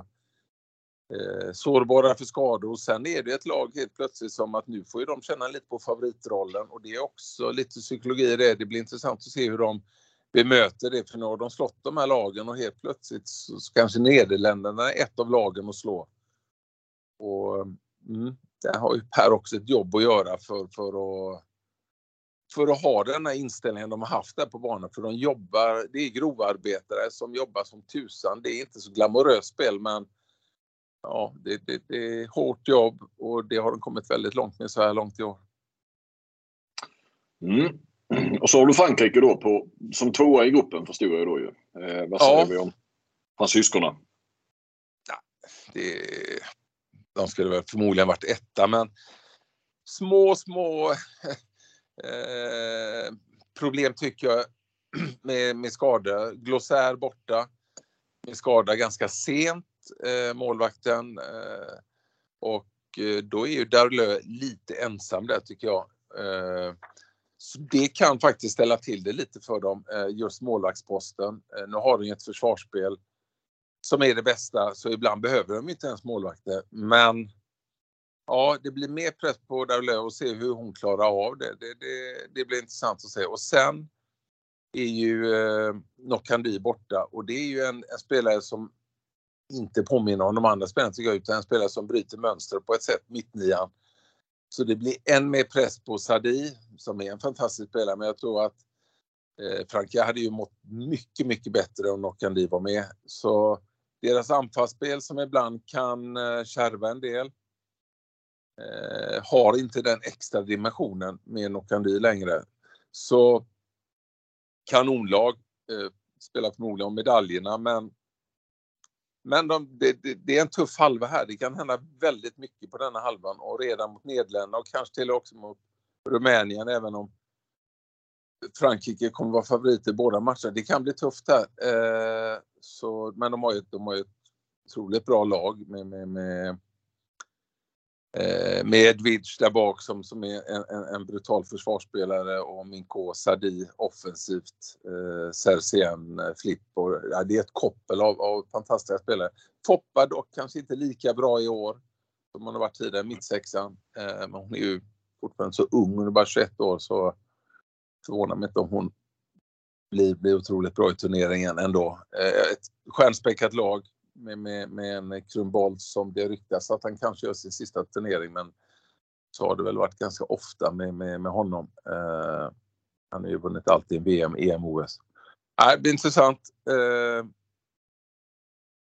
eh, sårbara för skador. Sen är det ett lag helt plötsligt som att nu får ju de känna lite på favoritrollen och det är också lite psykologi i det. Det blir intressant att se hur de bemöter det för nu har de slått de här lagen och helt plötsligt så, så kanske Nederländerna är ett av lagen att slå. Och mm, där har ju Per också ett jobb att göra för, för att för att ha den här inställningen de har haft där på banan. För de jobbar, det är grovarbetare som jobbar som tusan. Det är inte så glamoröst spel men ja, det, det, det, är hårt jobb och det har de kommit väldigt långt med så här långt i år. Mm. Och så har du Frankrike då på, som tvåa i gruppen förstod jag då ju. Eh, vad säger ja. vi om fransyskorna? Ja, det, de skulle väl förmodligen varit etta men små, små eh, problem tycker jag med, med skada. Glosär borta med skada ganska sent, eh, målvakten. Eh, och eh, då är ju Darlö lite ensam där tycker jag. Så det kan faktiskt ställa till det lite för dem, eh, just målvaktsposten. Eh, nu har de ett försvarsspel som är det bästa, så ibland behöver de inte ens målvakter. Men ja, det blir mer press på Darlö och se hur hon klarar av det. Det, det, det blir intressant att se. Och sen är ju eh, Nokandi borta och det är ju en, en, spelare som inte påminner om de andra spelarna tycker jag, utan en spelare som bryter mönster på ett sätt, mittnian. Så det blir än mer press på Sadi som är en fantastisk spelare, men jag tror att eh, Frankrike hade ju mått mycket, mycket bättre om Nokandi var med. Så deras anfallsspel som ibland kan eh, kärva en del eh, har inte den extra dimensionen med Nokandi längre. Så kanonlag, eh, spelar förmodligen om medaljerna men men de, det, det, det, är en tuff halva här. Det kan hända väldigt mycket på denna halvan och redan mot Nederländerna och kanske till och också mot Rumänien även om Frankrike kommer vara favorit i båda matcherna. Det kan bli tufft här. Eh, så, men de har ju, de har ju ett otroligt bra lag med, med, med Eh, med där bak som, som är en, en, en brutal försvarsspelare och Minko Sadi offensivt. Eh, Sercien, eh, Flipp och ja, det är ett koppel av, av fantastiska spelare. Foppa dock kanske inte lika bra i år som hon har varit tidigare, mittsexan. Eh, men hon är ju fortfarande så ung, hon är bara 21 år så förvånar mig inte om hon blir, blir otroligt bra i turneringen ändå. Eh, ett stjärnspäckat lag med, med, med en Krumbold som det ryktas att han kanske gör sin sista turnering men så har det väl varit ganska ofta med, med, med honom. Eh, han har ju vunnit alltid VM, EM, OS. Nej, det blir intressant. Eh,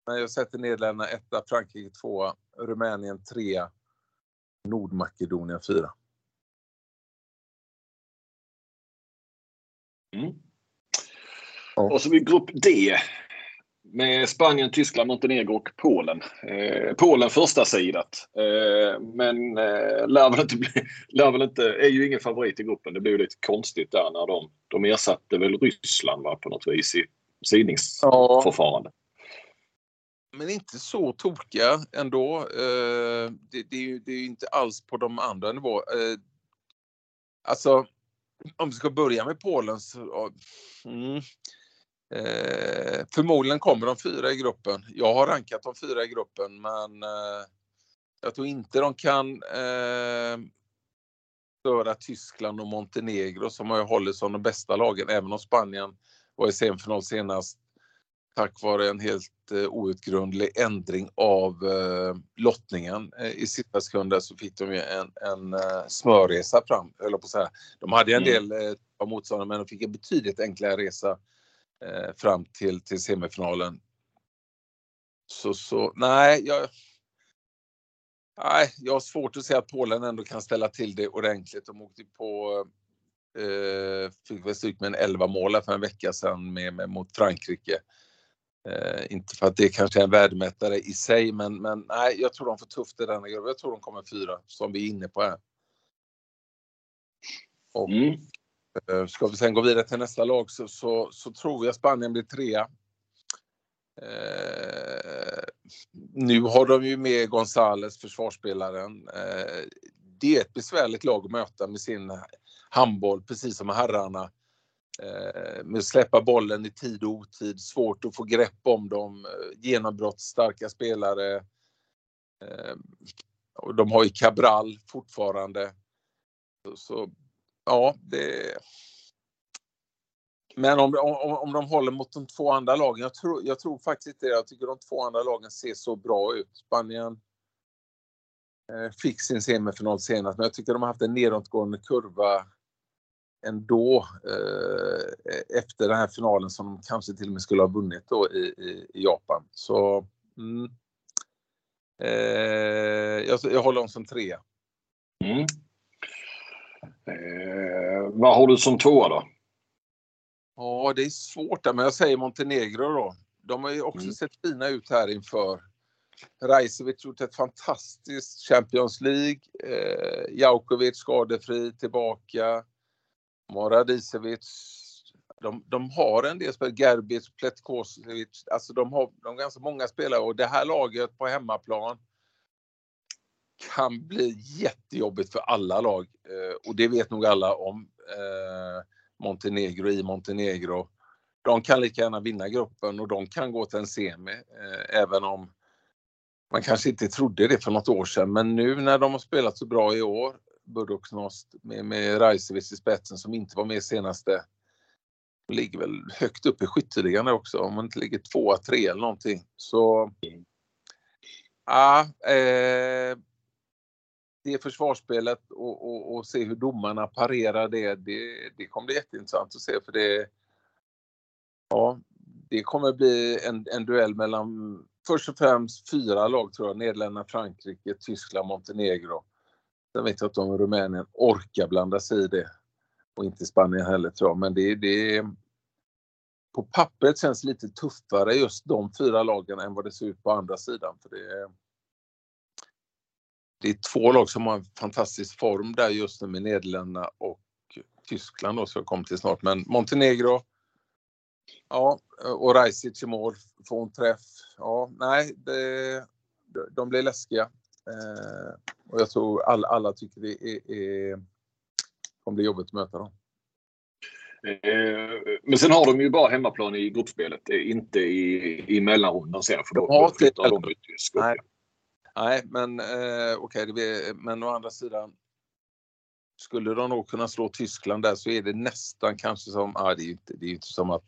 men jag sätter Nederländerna etta, Frankrike tvåa, Rumänien trea, Nordmakedonien fyra. Mm. Och så vi grupp D med Spanien, Tyskland, Montenegro och Polen. Eh, Polen första sidat. Eh, men eh, lär väl inte bli, lär väl inte, är ju ingen favorit i gruppen. Det blir ju lite konstigt där när de, de ersatte väl Ryssland va, på något vis i sidningsförfarande. Ja. Men inte så tokiga ändå. Eh, det, det, är ju, det är inte alls på de andra nivåerna. Eh, alltså, om vi ska börja med Polen så... Mm, Eh, förmodligen kommer de fyra i gruppen. Jag har rankat de fyra i gruppen men eh, jag tror inte de kan eh, störa Tyskland och Montenegro som har hållit som de bästa lagen, även om Spanien var i semifinal senast tack vare en helt eh, outgrundlig ändring av eh, lottningen. Eh, I sista sekunden så fick de ju en, en eh, smörresa fram, höll på att säga. De hade en mm. del eh, av motståndare men de fick en betydligt enklare resa eh, fram till, till semifinalen. Så, så nej, jag, nej, jag har svårt att se att Polen ändå kan ställa till det ordentligt. De åkte på eh, fick väl stryk med en 11 mål för en vecka sedan med, med, mot Frankrike. Eh, inte för att det kanske är en värdemätare i sig, men, men nej, jag tror de får tufft i denna grupp. Jag tror de kommer fyra, som vi är inne på här. Och mm. Eh, ska vi sen gå vidare till nästa lag så, så, så tror jag Spanien blir trea. Eh, nu har de ju med Gonzales, försvarsspelaren. Eh, det är ett besvärligt lag att möta med sin handboll, precis som herrarna. Eh, med att släppa bollen i tid och otid, svårt att få grepp om dem, eh, genombrottsstarka spelare. Eh, och de har ju Cabral fortfarande. Så, så ja, det... Men om, om, om de håller mot de två andra lagen, jag tror, jag tror faktiskt inte det. Jag tycker de två andra lagen ser så bra ut. Spanien eh, fick sin semifinal senast, men jag tycker de har haft en nedåtgående kurva ändå eh, efter den här finalen som de kanske till och med skulle ha vunnit då i, i, i Japan. Så mm, eh, jag, jag håller dem som trea. Mm. Eh, vad har du som tvåa då? Ja, det är svårt där, men jag säger Montenegro då. De har ju också mm. sett fina ut här inför. Rajcevic gjort ett fantastiskt Champions League. Eh, Jaukovic skadefri tillbaka. Moradicevic. De, de har en del spelare, Gerbic, Pletkosevic, alltså de har, de har ganska många spelare och det här laget på hemmaplan kan bli jättejobbigt för alla lag eh, och det vet nog alla om eh, Montenegro i Montenegro. De kan lika gärna vinna gruppen och de kan gå till en semi eh, även om man kanske inte trodde det för något år sedan men nu när de har spelat så bra i år Buduksnost med, med Rajcevic i spetsen som inte var med senaste. Ligger väl högt upp i skytteligan också om man inte ligger tvåa, tre eller någonting. Så ja, eh, det försvarsspelet och, och, och, se hur domarna parerar det, det, det kommer bli jätteintressant att se för det Ja, det kommer bli en, en duell mellan först och främst fyra lag tror jag, Nederländerna, Frankrike, Tyskland, Montenegro. Sen vet jag inte om Rumänien orkar blanda sig i det. Och inte Spanien heller tror jag. Men det, det på pappret känns lite tuffare just de fyra lagen än vad det ser ut på andra sidan. För det, är, det är två lag som har en fantastisk form där just nu med Nederländerna och Tyskland då, som jag kommer till snart. Men Montenegro, ja, och Rajsic i mål, få en träff. Ja, nej, det, de blir läskiga. Eh, och jag tror alla, alla tycker det är, är, kommer bli jobbigt att möta dem. Eh, men sen har de ju bara hemmaplan i gruppspelet, inte i, i mellanrundan sen. För då, ja, flyttar de ut i Nej. Nej, men eh, okej, okay, men å andra sidan. Skulle de nog kunna slå Tyskland där så är det nästan kanske som, ah, det är ju inte, det är inte som att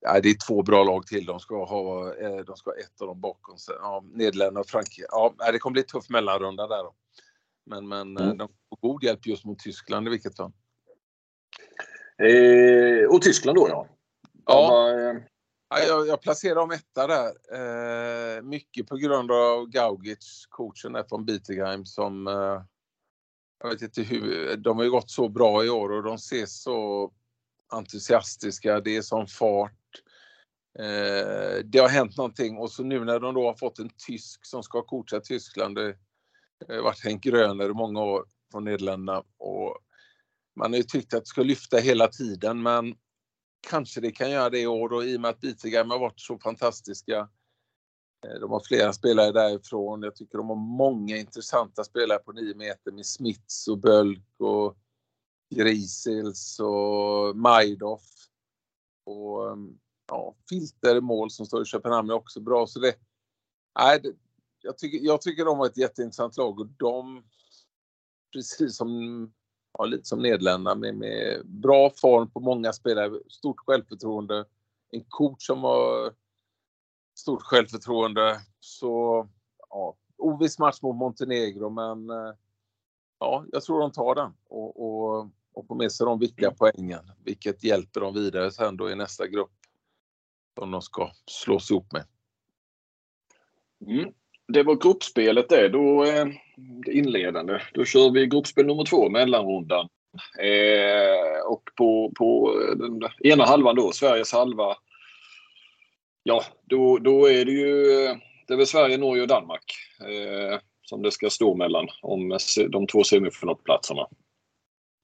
Ja, det är två bra lag till. De ska ha, eh, de ska ha ett av dem bakom sig. Ja, Nederländerna och Frankrike. Ja, det kommer bli tuff mellanrunda där då. Men, men eh, mm. de får god hjälp just mot Tyskland i vilket fall. Eh, och Tyskland då ja. Ja. Var, eh... ja jag, jag placerar dem etta där. Eh, mycket på grund av Gaugic, coachen där från Bietigheim som eh, jag vet inte hur, de har ju gått så bra i år och de ser så entusiastiska, det är sån fart. Eh, det har hänt någonting och så nu när de då har fått en tysk som ska coacha Tyskland, det har varit Henk Gröner i många år från Nederländerna och man har ju tyckt att det ska lyfta hela tiden men kanske det kan göra det i år och i och med att Bietigheim har varit så fantastiska. Eh, de har flera spelare därifrån. Jag tycker de har många intressanta spelare på 9 meter med Smits och Bölk och Grisils och Majdoff. Och ehm, ja, Filter i mål som står i Köpenhamn är också bra. Så det, nej, det, jag, tycker, jag tycker de har ett jätteintressant lag och de, precis som, ja, lite som Nederländerna med, med bra form på många spelare, stort självförtroende, en coach som har stort självförtroende. Så ja, oviss match mot Montenegro men eh, ja, jag tror de tar den och, och, och får med sig de viktiga poängen, vilket hjälper dem vidare sen då i nästa grupp som de ska slås ihop med. Mm. Det var gruppspelet det. Då, eh, det inledande. Då kör vi gruppspel nummer två, mellanrundan. Eh, och på, på eh, den ena halvan då, Sveriges halva. Ja, då, då är det ju eh, det är väl Sverige, Norge och Danmark eh, som det ska stå mellan om de två semifinalplatserna.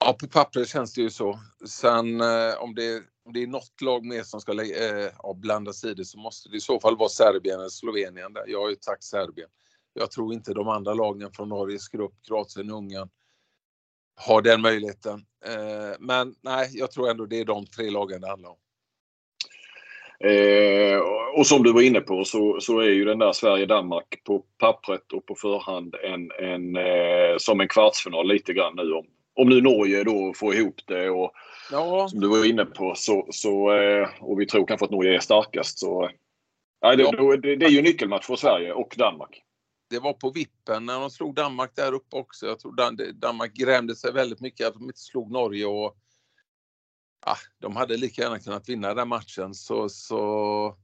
Ja, på pappret känns det ju så. Sen eh, om det om det är något lag mer som ska eh, blanda sidor så måste det i så fall vara Serbien eller Slovenien. Där. Jag har ju tagit Serbien. Jag tror inte de andra lagen från Norges grupp, Kroatien, och Ungern, har den möjligheten. Eh, men nej, jag tror ändå det är de tre lagen det handlar om. Eh, och som du var inne på så, så är ju den där Sverige-Danmark på pappret och på förhand en, en, eh, som en kvartsfinal lite grann nu. Om, om nu Norge då får ihop det och ja. som du var inne på så, så eh, och vi tror kanske att Norge är starkast så nej, det, ja. det, det är ju nyckelmatch för Sverige och Danmark. Det var på vippen när de slog Danmark där uppe också. Jag tror Danmark grämde sig väldigt mycket att de inte slog Norge och ah, de hade lika gärna kunnat vinna den matchen. Så, så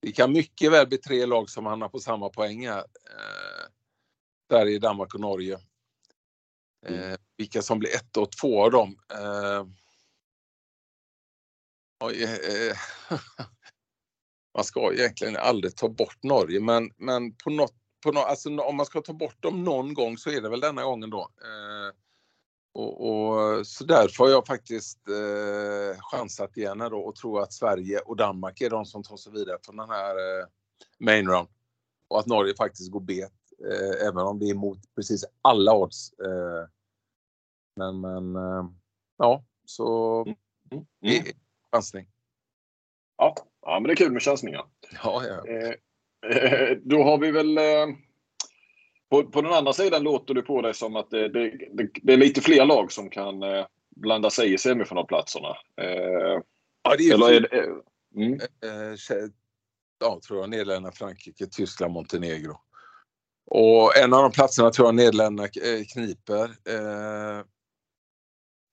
det kan mycket väl bli tre lag som hamnar på samma poäng här. Eh, Sverige, Danmark och Norge. Mm. Eh, mm. vilka som blir ett och två av dem. Eh, oj, eh, eh man ska egentligen aldrig ta bort Norge, men, men på något, på något, alltså om man ska ta bort dem någon gång så är det väl denna gången då. Eh, och, och, så därför har jag faktiskt eh, chansat igen då och tror att Sverige och Danmark är de som tar sig vidare från den här eh, main round. Och att Norge faktiskt går bet, eh, även om det är mot precis alla odds. Eh, men, men eh, ja, så mm. Mm. är chansning. Ja, ja, men det är kul med chansningar. Ja, ja. Eh, eh, då har vi väl på, på den andra sidan låter det på dig som att det, det, det, det är lite fler lag som kan eh, blanda sig i semifinalplatserna. Eh, ja, det är, eller är det, mm. eh, ja, tror jag, Nederländerna, Frankrike, Tyskland, Montenegro. Och en av de platserna tror jag Nederländerna eh, kniper. Eh,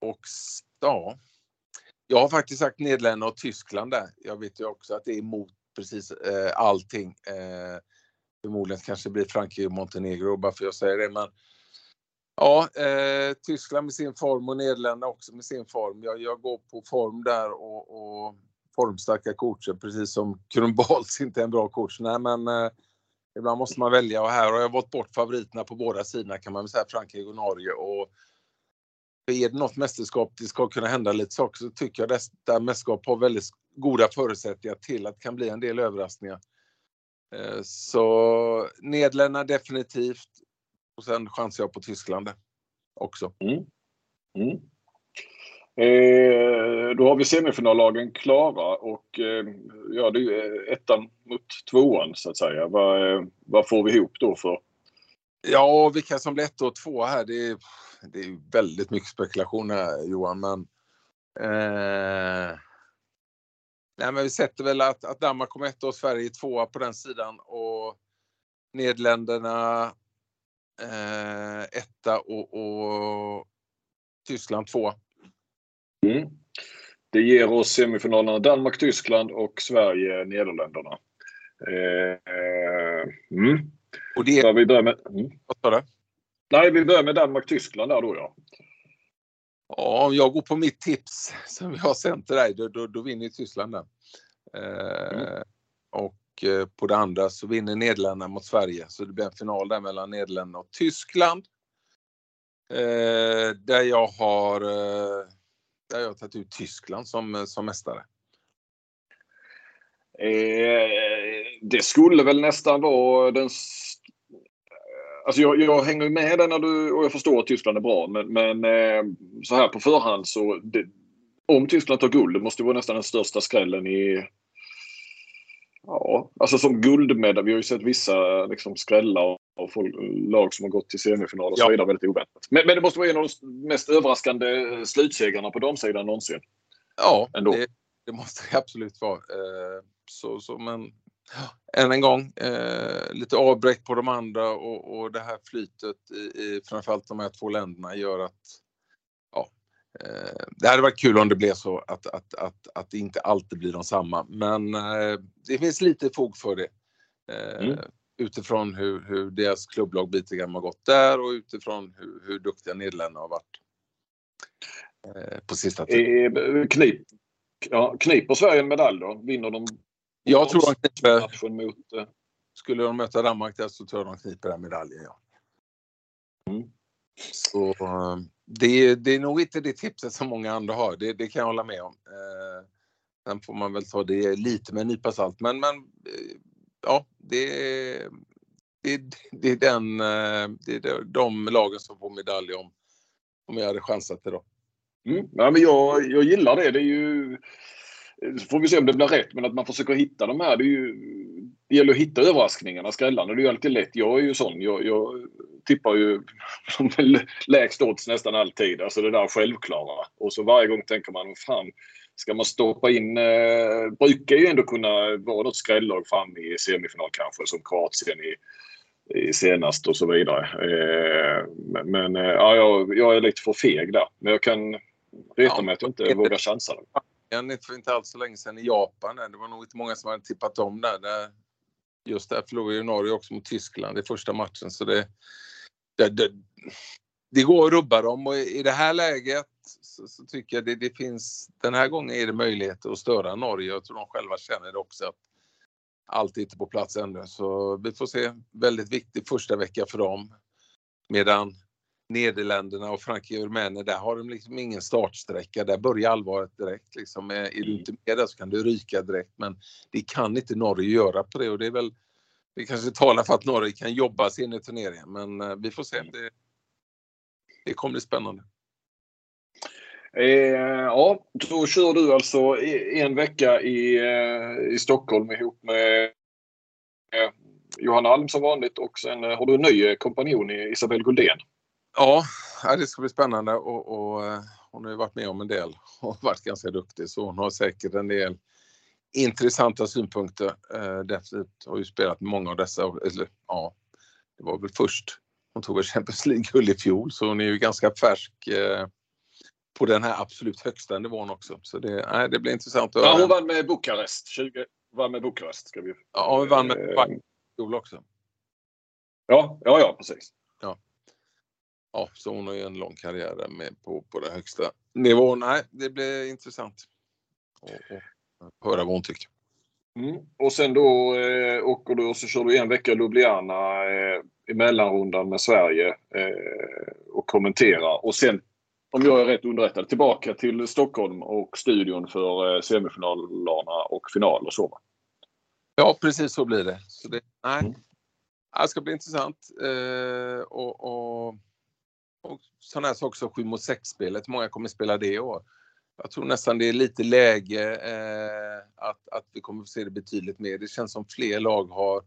och ja, jag har faktiskt sagt Nederländerna och Tyskland där. Jag vet ju också att det är emot precis eh, allting. Eh, förmodligen kanske blir Frankrike och Montenegro bara för att jag säger det. Men ja, eh, Tyskland med sin form och Nederländerna också med sin form. Jag, jag går på form där och, och formstarka coacher, precis som Kronbals inte är en bra coach. Nej, men eh, ibland måste man välja och här har jag valt bort favoriterna på båda sidorna kan man väl säga, Frankrike och Norge. Och är det något mästerskap det ska kunna hända lite saker så tycker jag detta mästerskap har väldigt goda förutsättningar till att det kan bli en del överraskningar. Eh, så Nederländerna definitivt. Och sen chansar jag på Tyskland också. Mm. Mm. Eh, då har vi semifinallagen klara och eh, ja, det är eh, ettan mot tvåan så att säga. Vad, eh, vad får vi ihop då för? Ja, vilka som blir ett och två här, det är, det är väldigt mycket spekulation här Johan, men eh, Nej, men vi sätter väl att, att Danmark kommer ett och Sverige tvåa på den sidan och Nederländerna eh, etta och, och Tyskland tvåa. Mm. Det ger oss semifinalerna Danmark-Tyskland och Sverige-Nederländerna. Eh, mm. Och det... Så vi börjar med... Mm. Vad sa du? Nej, vi börjar med Danmark-Tyskland där då ja. Ja, om jag går på mitt tips som jag har sänt till dig, då, då, då vinner Tyskland den. Eh, mm. Och eh, på det andra så vinner Nederländerna mot Sverige, så det blir en final där mellan Nederländerna och Tyskland. Eh, där jag har eh, där jag har tagit ut Tyskland som, som mästare. Eh, det skulle väl nästan vara den Alltså jag, jag hänger med dig när du, och jag förstår att Tyskland är bra men, men eh, så här på förhand så det, om Tyskland tar guld, det måste vara nästan den största skrällen i... Ja, alltså som guldmedalj. Vi har ju sett vissa liksom, skrällar av folk, lag som har gått till semifinal och så vidare väldigt oväntat. Men, men, det måste vara en av de mest överraskande slutsegrarna på damsidan någonsin. Ja, det, det, måste det absolut vara. Eh, så, så, men än en gång, eh, lite avbräck på de andra och, och det här flytet i, i framförallt de här två länderna gör att ja, eh, det hade varit kul om det blev så att, att, att, att det inte alltid blir de samma. Men eh, det finns lite fog för det. Eh, mm. Utifrån hur, hur deras klubblag Bietigam har gått där och utifrån hur, hur duktiga Nederländerna har varit. Eh, på sista tiden. Eh, knip, ja, kniper Sverige en medalj då? Vinner de jag tror de kniper. Mot, eh, skulle de möta Danmark där så tror jag de kniper den medaljen, ja. Mm. Så eh, det, det, är nog inte det tipset som många andra har, det, det kan jag hålla med om. Eh, Sen får man väl ta det lite med en nypa salt. Men, men eh, ja, det, det, det är den, eh, det är de lagen som får medalj om, om jag hade chansat idag. Mm. Ja, men jag, jag gillar det. Det är ju... Så får vi se om det blir rätt, men att man försöker hitta de här. Det, är ju, det gäller att hitta överraskningarna, skrällarna. Det är ju alltid lätt. Jag är ju sån. Jag, jag tippar ju lägst odds nästan alltid. Alltså det där självklara. Och så varje gång tänker man, fan, ska man stoppa in... Eh, brukar ju ändå kunna vara något skrällag fram i semifinal kanske, som Kroatien i, i senast och så vidare. Eh, men eh, ja, jag, jag, är lite för feg där. Men jag kan reta mig att jag inte vågar chansa. För inte alls så länge sedan i Japan. Det var nog inte många som hade tippat om där just där förlorade ju Norge också mot Tyskland i första matchen. Så det, det, det, det går att rubba dem och i det här läget så, så tycker jag det, det, finns, den här gången är det möjligheter att störa Norge. Jag tror de själva känner det också att allt är inte på plats ännu. Så vi får se. Väldigt viktig första vecka för dem. Medan Nederländerna och Frankrike och Rumänien, där har de liksom ingen startsträcka. Där börjar allvaret direkt. Liksom. Är du inte med där så kan du ryka direkt. Men det kan inte Norge göra på det och det är väl det kanske talar för att Norge kan jobba sig in i turneringen. Men eh, vi får se. Det, det kommer bli spännande. Eh, ja, då kör du alltså en vecka i, eh, i Stockholm ihop med eh, Johanna Alm som vanligt och sen har du en ny kompanjon i Isabelle Guldén. Ja, det ska bli spännande och, och hon har ju varit med om en del och varit ganska duktig så hon har säkert en del intressanta synpunkter. Definitivt har ju spelat många av dessa. Eller, ja, det var väl först hon tog väl Champions League-guld i fjol så hon är ju ganska färsk eh, på den här absolut högsta nivån också. Så det, nej, det blir intressant att Ja, hon vann med Bukarest. 20, vann med Bukarest. Ska vi, ja, hon vann med eh, fjol också. Ja, ja, ja, precis. Ja. så hon har ju en lång karriär med på, på den högsta nivån. Nej, det blir intressant att höra vad hon tycker. Mm. Och sen då eh, åker du och så kör du en vecka i Ljubljana eh, i mellanrundan med Sverige eh, och kommenterar. Och sen, om jag är rätt underrättad, tillbaka till Stockholm och studion för eh, semifinalerna och final och så. Ja, precis så blir det. Så det, nej. Mm. det ska bli intressant. Eh, och, och, och sådana här saker som 7 mot 6-spelet, många kommer spela det i år. Jag tror nästan det är lite läge eh, att, att vi kommer att se det betydligt mer. Det känns som fler lag har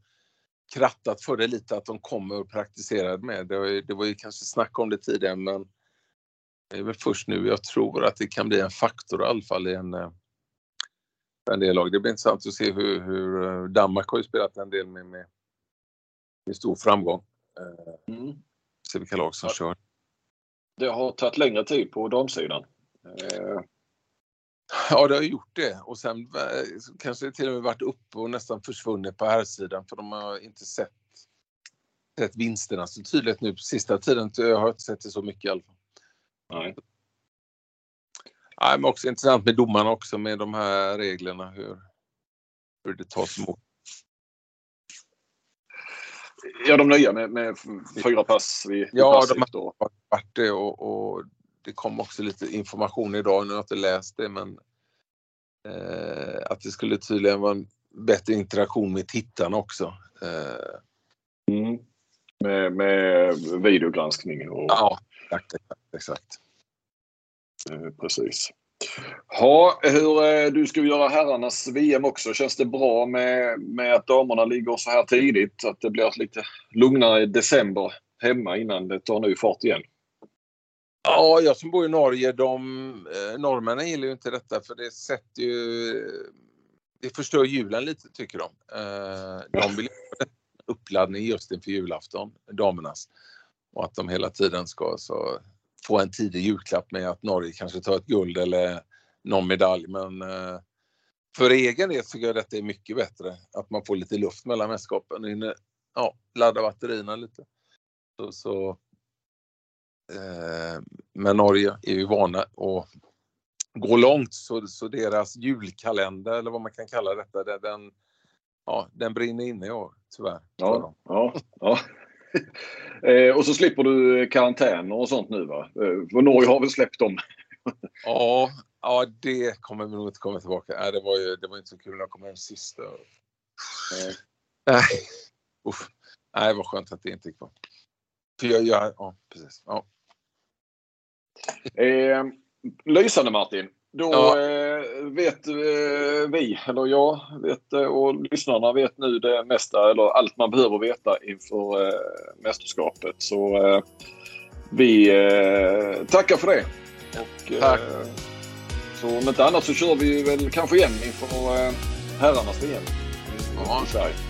krattat för det lite att de kommer och praktiserar med. Det var, ju, det var ju kanske snack om det tidigare men det är väl först nu jag tror att det kan bli en faktor i alla fall i en, eh, en del lag. Det blir intressant att se hur, hur eh, Danmark har ju spelat en del med, med, med stor framgång. Eh, mm. Se vilka lag som ja. kör. Det har tagit längre tid på damsidan. Ja, det har gjort det och sen eh, kanske det till och med varit uppe och nästan försvunnit på här sidan för de har inte sett, sett vinsterna så tydligt nu på sista tiden. Jag har inte sett det så mycket i alla fall. Nej. Nej, men också intressant med domarna också med de här reglerna hur, hur det tas emot. Ja, de nya med, med fyra pass vid Ja, de har varit det och, och det kom också lite information idag, nu har jag inte läst det, men eh, att det skulle tydligen vara en bättre interaktion med tittarna också. Eh. Mm. Med, med videogranskning och... Ja, exakt. exakt. Eh, precis. Ja, hur, eh, du ska göra herrarnas VM också. Känns det bra med, med att damerna ligger så här tidigt? Att det blir lite lugnare i december hemma innan det tar ny fart igen? Ja, jag som bor i Norge, de, eh, norrmännen gillar ju inte detta för det sätter ju... Det förstör julen lite tycker de. Eh, de vill ha uppladdning just inför julafton, damernas. Och att de hela tiden ska så, få en tidig julklapp med att Norge kanske tar ett guld eller någon medalj. Men eh, för egen del tycker jag detta är mycket bättre. Att man får lite luft mellan mästerskapen. Ja, ladda batterierna lite. Så, så Eh, men Norge är ju vana att gå långt så, så deras julkalender eller vad man kan kalla detta, den, ja, den brinner inne i år tyvärr. Ja, ja, ja. eh, och så slipper du karantäner och sånt nu va? Eh, för Norge har väl släppt dem? ja, Ja, det kommer vi nog inte komma tillbaka. Nej, det var ju det var inte så kul när jag kom hem sist. Nej. Nej. Uff. Nej, vad skönt att det inte gick bra. För jag, jag, ja, precis. Ja. Eh, lysande Martin. Då ja. Vet eh, vi, eller jag vet eh, och lyssnarna vet nu det mesta eller allt man behöver veta inför eh, mästerskapet. Så vi tackar för det. Och, Tack. så om inte annat så kör vi väl kanske igen inför herrarnas VM i Sverige.